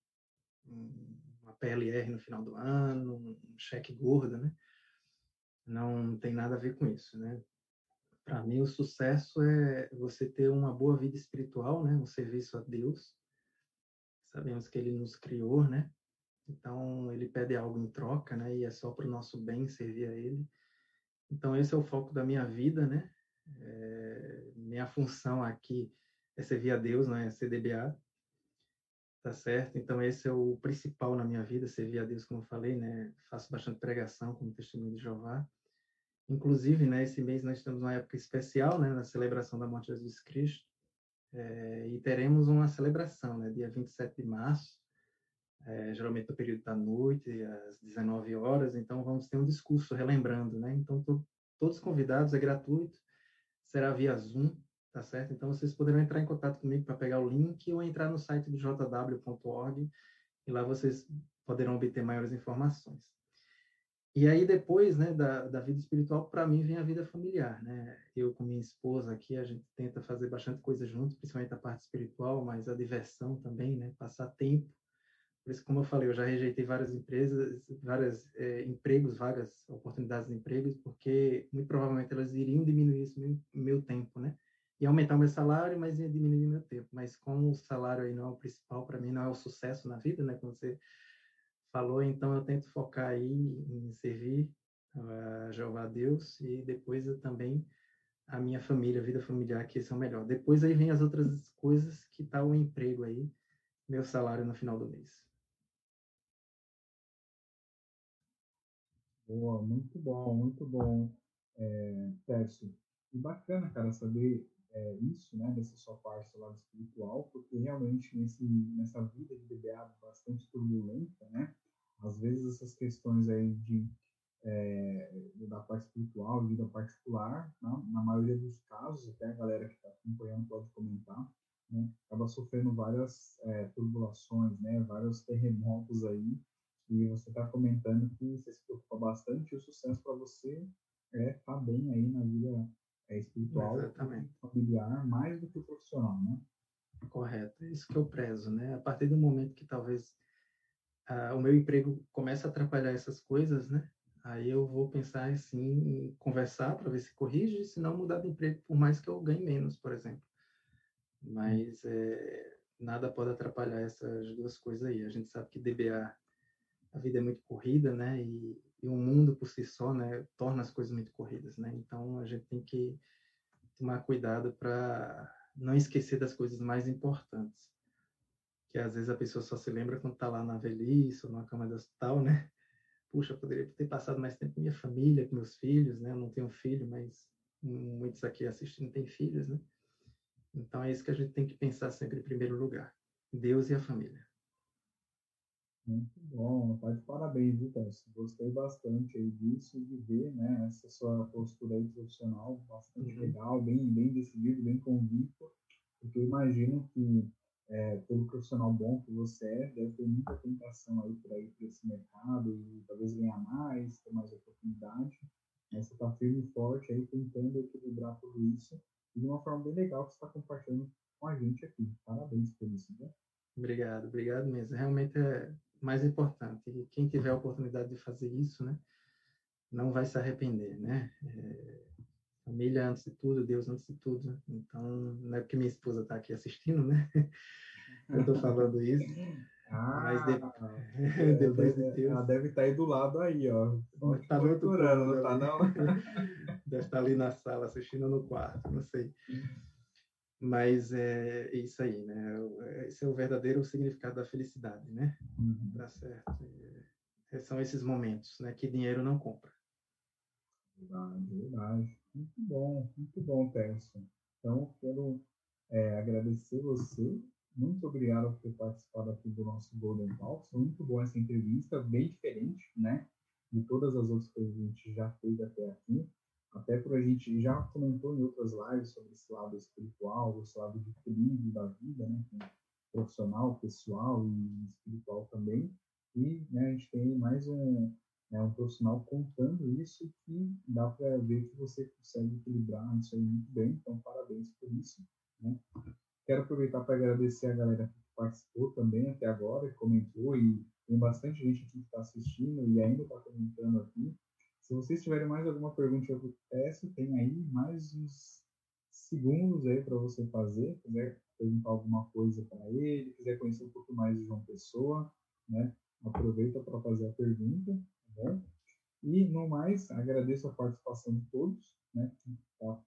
Uma PLR no final do ano, um cheque gordo, né? Não tem nada a ver com isso, né? Para mim, o sucesso é você ter uma boa vida espiritual, né? Um serviço a Deus. Sabemos que Ele nos criou, né? Então, ele pede algo em troca, né? E é só para o nosso bem servir a ele. Então, esse é o foco da minha vida, né? É, minha função aqui é servir a Deus, não é CDBA. Tá certo? Então, esse é o principal na minha vida, servir a Deus, como eu falei, né? Faço bastante pregação como testemunho de Jeová. Inclusive, né, esse mês nós estamos numa época especial, né, na celebração da morte de Jesus Cristo. É, e teremos uma celebração, né, dia 27 de março, é, geralmente no período da noite, às 19 horas, então vamos ter um discurso relembrando, né? Então, to, todos convidados, é gratuito, será via Zoom, tá certo? Então, vocês poderão entrar em contato comigo para pegar o link ou entrar no site do jw.org e lá vocês poderão obter maiores informações. E aí depois, né, da, da vida espiritual, para mim vem a vida familiar, né? Eu com minha esposa aqui, a gente tenta fazer bastante coisa junto, principalmente a parte espiritual, mas a diversão também, né? Passar tempo. Por isso, como eu falei, eu já rejeitei várias empresas, vários é, empregos, vagas, oportunidades de empregos, porque muito provavelmente elas iriam diminuir esse meu, meu tempo, né? E aumentar o meu salário, mas ia diminuir meu tempo. Mas como o salário aí não é o principal para mim, não é o sucesso na vida, né? Quando você falou, então eu tento focar aí em servir a Jeová Deus e depois eu também a minha família, a vida familiar, que esse é o melhor. Depois aí vem as outras coisas que tá o emprego aí, meu salário no final do mês. Boa, muito bom, muito bom, é, Tércio. E bacana, cara, saber é, isso, né, dessa sua parte do lado espiritual, porque realmente nesse, nessa vida de DBA bastante turbulenta, né, às vezes essas questões aí de é, da parte espiritual, vida particular, né? na maioria dos casos, até a galera que está acompanhando pode comentar, né? acaba sofrendo várias é, turbulações, né? vários terremotos aí, e você está comentando que você se preocupa bastante, e o sucesso para você é estar tá bem aí na vida é, espiritual, Exatamente. familiar, mais do que profissional, né? Correto, é isso que eu prezo, né? A partir do momento que talvez o meu emprego começa a atrapalhar essas coisas, né? Aí eu vou pensar assim, em conversar para ver se corrige, se não mudar de emprego, por mais que eu ganhe menos, por exemplo. Mas é, nada pode atrapalhar essas duas coisas aí. A gente sabe que DBA, a vida é muito corrida, né? E, e o mundo por si só, né, torna as coisas muito corridas, né? Então a gente tem que tomar cuidado para não esquecer das coisas mais importantes que às vezes a pessoa só se lembra quando está lá na velhice ou na cama de hospital, né? Puxa, poderia ter passado mais tempo com minha família, com meus filhos, né? Eu não tenho filho, mas muitos aqui assistindo têm filhos, né? Então é isso que a gente tem que pensar sempre em primeiro lugar: Deus e a família. Muito bom, tá de parabéns, viu, Tess? Gostei bastante aí disso, de ver, né, essa sua postura aí profissional, bastante uhum. legal, bem, bem decidido, bem convicto, porque eu imagino que é, pelo profissional bom que você é, deve ter muita tentação aí para ir para esse mercado e talvez ganhar mais, ter mais oportunidade. Mas você está firme e forte aí tentando equilibrar tudo isso e de uma forma bem legal que você está compartilhando com a gente aqui. Parabéns por isso, né? Obrigado, obrigado mesmo. Realmente é mais importante. E quem tiver a oportunidade de fazer isso, né, não vai se arrepender, né? É, família antes de tudo, Deus antes de tudo. Então, não é porque minha esposa está aqui assistindo, né? Eu estou falando isso. Ah, mas de... é, depois de Deus... Ela deve estar tá aí do lado aí, ó. Está outro não tá não? deve estar tá ali na sala assistindo no quarto, não sei. Mas é isso aí, né? Esse é o verdadeiro significado da felicidade, né? Uhum. Tá certo. É, são esses momentos, né? Que dinheiro não compra. Verdade, verdade. Muito bom, muito bom, Terson. Então, quero é, agradecer você. Muito obrigado por ter participado aqui do nosso Golden Talks. Foi muito bom essa entrevista, bem diferente, né? De todas as outras que a gente já fez até aqui. Até por a gente já comentou em outras lives sobre esse lado espiritual, esse lado de equilíbrio da vida, né? Profissional, pessoal e espiritual também. E né, a gente tem mais um, é um profissional contando isso que dá para ver que você consegue equilibrar isso aí muito bem. Então, parabéns por isso. Né? Quero aproveitar para agradecer a galera que participou também até agora, que comentou, e tem bastante gente aqui que está assistindo e ainda está comentando aqui. Se vocês tiverem mais alguma pergunta sobre teste, tem aí mais uns segundos aí para você fazer. Quiser perguntar alguma coisa para ele, quiser conhecer um pouco mais de João Pessoa, né? Aproveita para fazer a pergunta. Né? E, no mais, agradeço a participação de todos, né, tá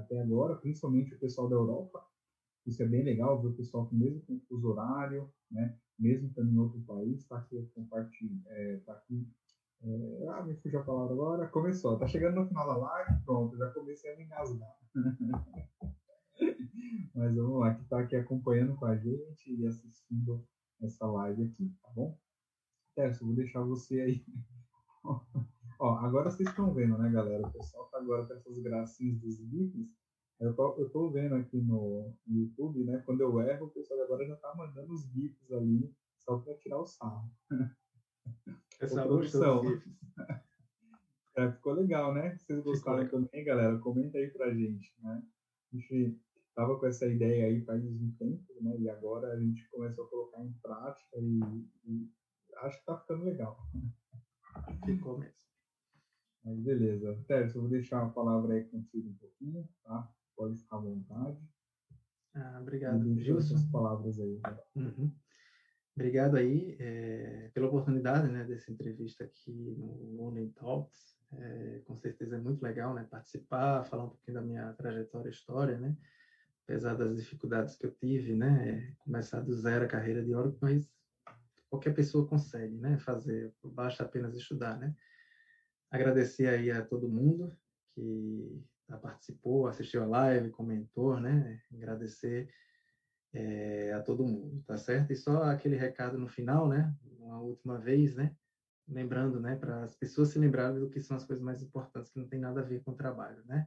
até agora, principalmente o pessoal da Europa. Isso é bem legal, ver o pessoal com o mesmo fuso horário, né, mesmo estando em outro país, está aqui é, tá aqui é, ah, me fugiu a palavra agora. Começou. Tá chegando no final da live. Pronto, já comecei a me engasgar. Mas vamos lá, que tá aqui acompanhando com a gente e assistindo essa live aqui, tá bom? Tércio, vou deixar você aí Ó, agora vocês estão vendo, né, galera? O pessoal tá agora com essas gracinhas dos GIFs. Eu tô, eu tô vendo aqui no, YouTube, né? Quando eu erro, o pessoal agora já tá mandando os GIFs ali só para tirar o sarro. Essa produção. legal, né? Vocês gostaram também, galera? Comenta aí pra gente, né? A gente tava com essa ideia aí faz um tempo, né? E agora a gente começou a colocar em prática e, e acho que tá ficando legal. Ficou mesmo. Mas beleza. Tércio, eu vou deixar a palavra aí contigo um pouquinho, tá? Pode ficar à vontade. Ah, obrigado, Gilson. Essas palavras aí. Né? Uhum. Obrigado aí é, pela oportunidade né, dessa entrevista aqui no Morning Talks. É, com certeza é muito legal né, participar, falar um pouquinho da minha trajetória e história, né? apesar das dificuldades que eu tive, né? começar do zero a carreira de Oracle, mas qualquer pessoa consegue né, fazer, basta apenas estudar. Né? Agradecer aí a todo mundo que participou, assistiu a live, comentou, né? Agradecer é, a todo mundo, tá certo? E só aquele recado no final, né? Uma última vez, né? Lembrando, né? Para as pessoas se lembrarem do que são as coisas mais importantes, que não tem nada a ver com o trabalho, né?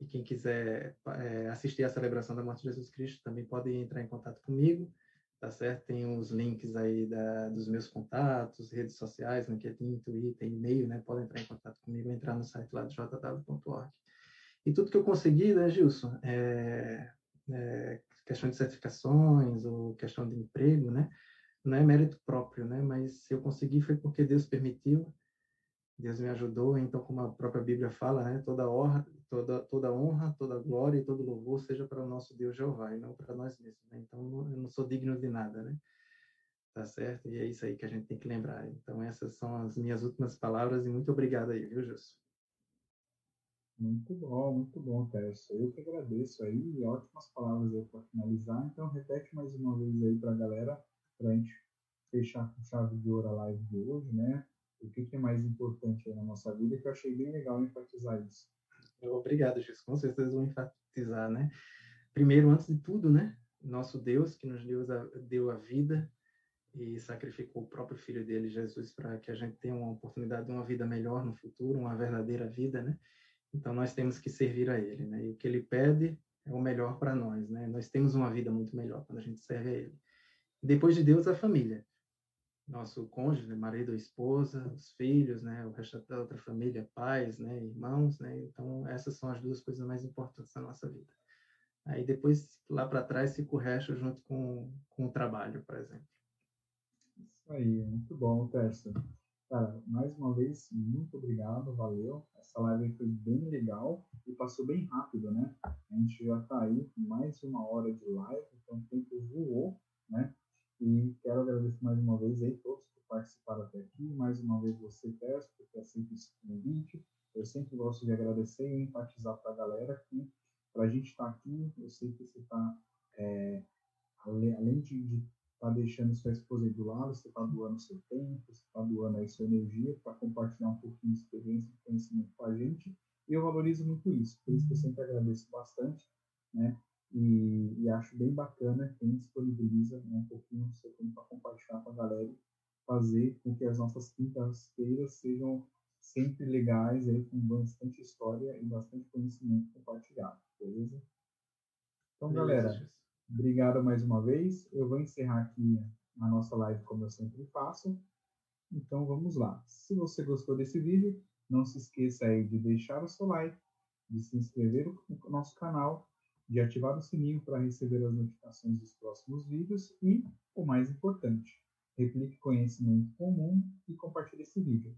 E quem quiser é, assistir à celebração da morte de Jesus Cristo também pode entrar em contato comigo, tá certo? Tem os links aí da, dos meus contatos, redes sociais, é Twitter, e-mail, né? Podem entrar em contato comigo, entrar no site lá de jw.org. E tudo que eu consegui, né, Gilson, é, é, questão de certificações ou questão de emprego, né, não é mérito próprio, né, mas se eu consegui foi porque Deus permitiu, Deus me ajudou, então como a própria Bíblia fala, né, toda honra, toda toda honra, toda glória e todo louvor seja para o nosso Deus Jeová e não para nós mesmos, né? Então eu não sou digno de nada, né? Tá certo? E é isso aí que a gente tem que lembrar. Então essas são as minhas últimas palavras e muito obrigado aí, viu, Gilson? Muito bom, muito bom, Tércio. Eu que agradeço aí, ótimas palavras aí para finalizar. Então, repete mais uma vez aí para a galera, para a gente fechar com chave de ouro a live de hoje, né? O que, que é mais importante aí na nossa vida, que eu achei bem legal enfatizar isso. Obrigado, Jesus. Com certeza vou enfatizar, né? Primeiro, antes de tudo, né? Nosso Deus, que nos deu a, deu a vida e sacrificou o próprio Filho dele, Jesus, para que a gente tenha uma oportunidade de uma vida melhor no futuro, uma verdadeira vida, né? Então nós temos que servir a Ele, né? E o que Ele pede é o melhor para nós, né? Nós temos uma vida muito melhor quando a gente serve a Ele. Depois de Deus, a família. Nosso cônjuge, né? marido, esposa, os filhos, né? O resto da outra família, pais, né? Irmãos, né? Então essas são as duas coisas mais importantes da nossa vida. Aí depois, lá para trás, fica o resto junto com, com o trabalho, por exemplo. Isso aí, muito bom, Tércio. Cara, mais uma vez, muito obrigado, valeu. Essa live foi bem legal e passou bem rápido, né? A gente já está aí com mais uma hora de live, então o tempo voou, né? E quero agradecer mais uma vez aí todos que participaram até aqui, mais uma vez você, Tess, porque é sempre esse convite. Eu sempre gosto de agradecer e enfatizar para a galera que para a gente estar tá aqui, eu sei que você está, é, além de, de está deixando sua esposa do lado, você está doando seu tempo, você está doando aí sua energia para compartilhar um pouquinho de experiência e conhecimento com a gente. E eu valorizo muito isso, por isso que eu sempre agradeço bastante, né? E, e acho bem bacana quem disponibiliza né, um pouquinho do seu tempo para compartilhar com a galera fazer com que as nossas quintas-feiras sejam sempre legais, aí, com bastante história e bastante conhecimento compartilhado, beleza? Então, beleza, galera, Obrigado mais uma vez. Eu vou encerrar aqui a nossa live como eu sempre faço. Então vamos lá. Se você gostou desse vídeo, não se esqueça aí de deixar o seu like, de se inscrever no nosso canal, de ativar o sininho para receber as notificações dos próximos vídeos e, o mais importante, replique conhecimento comum e compartilhe esse vídeo.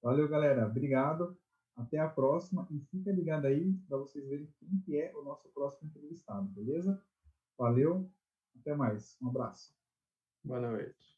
Valeu, galera. Obrigado. Até a próxima e fica ligado aí para vocês verem quem que é o nosso próximo entrevistado, beleza? Valeu, até mais. Um abraço. Boa noite.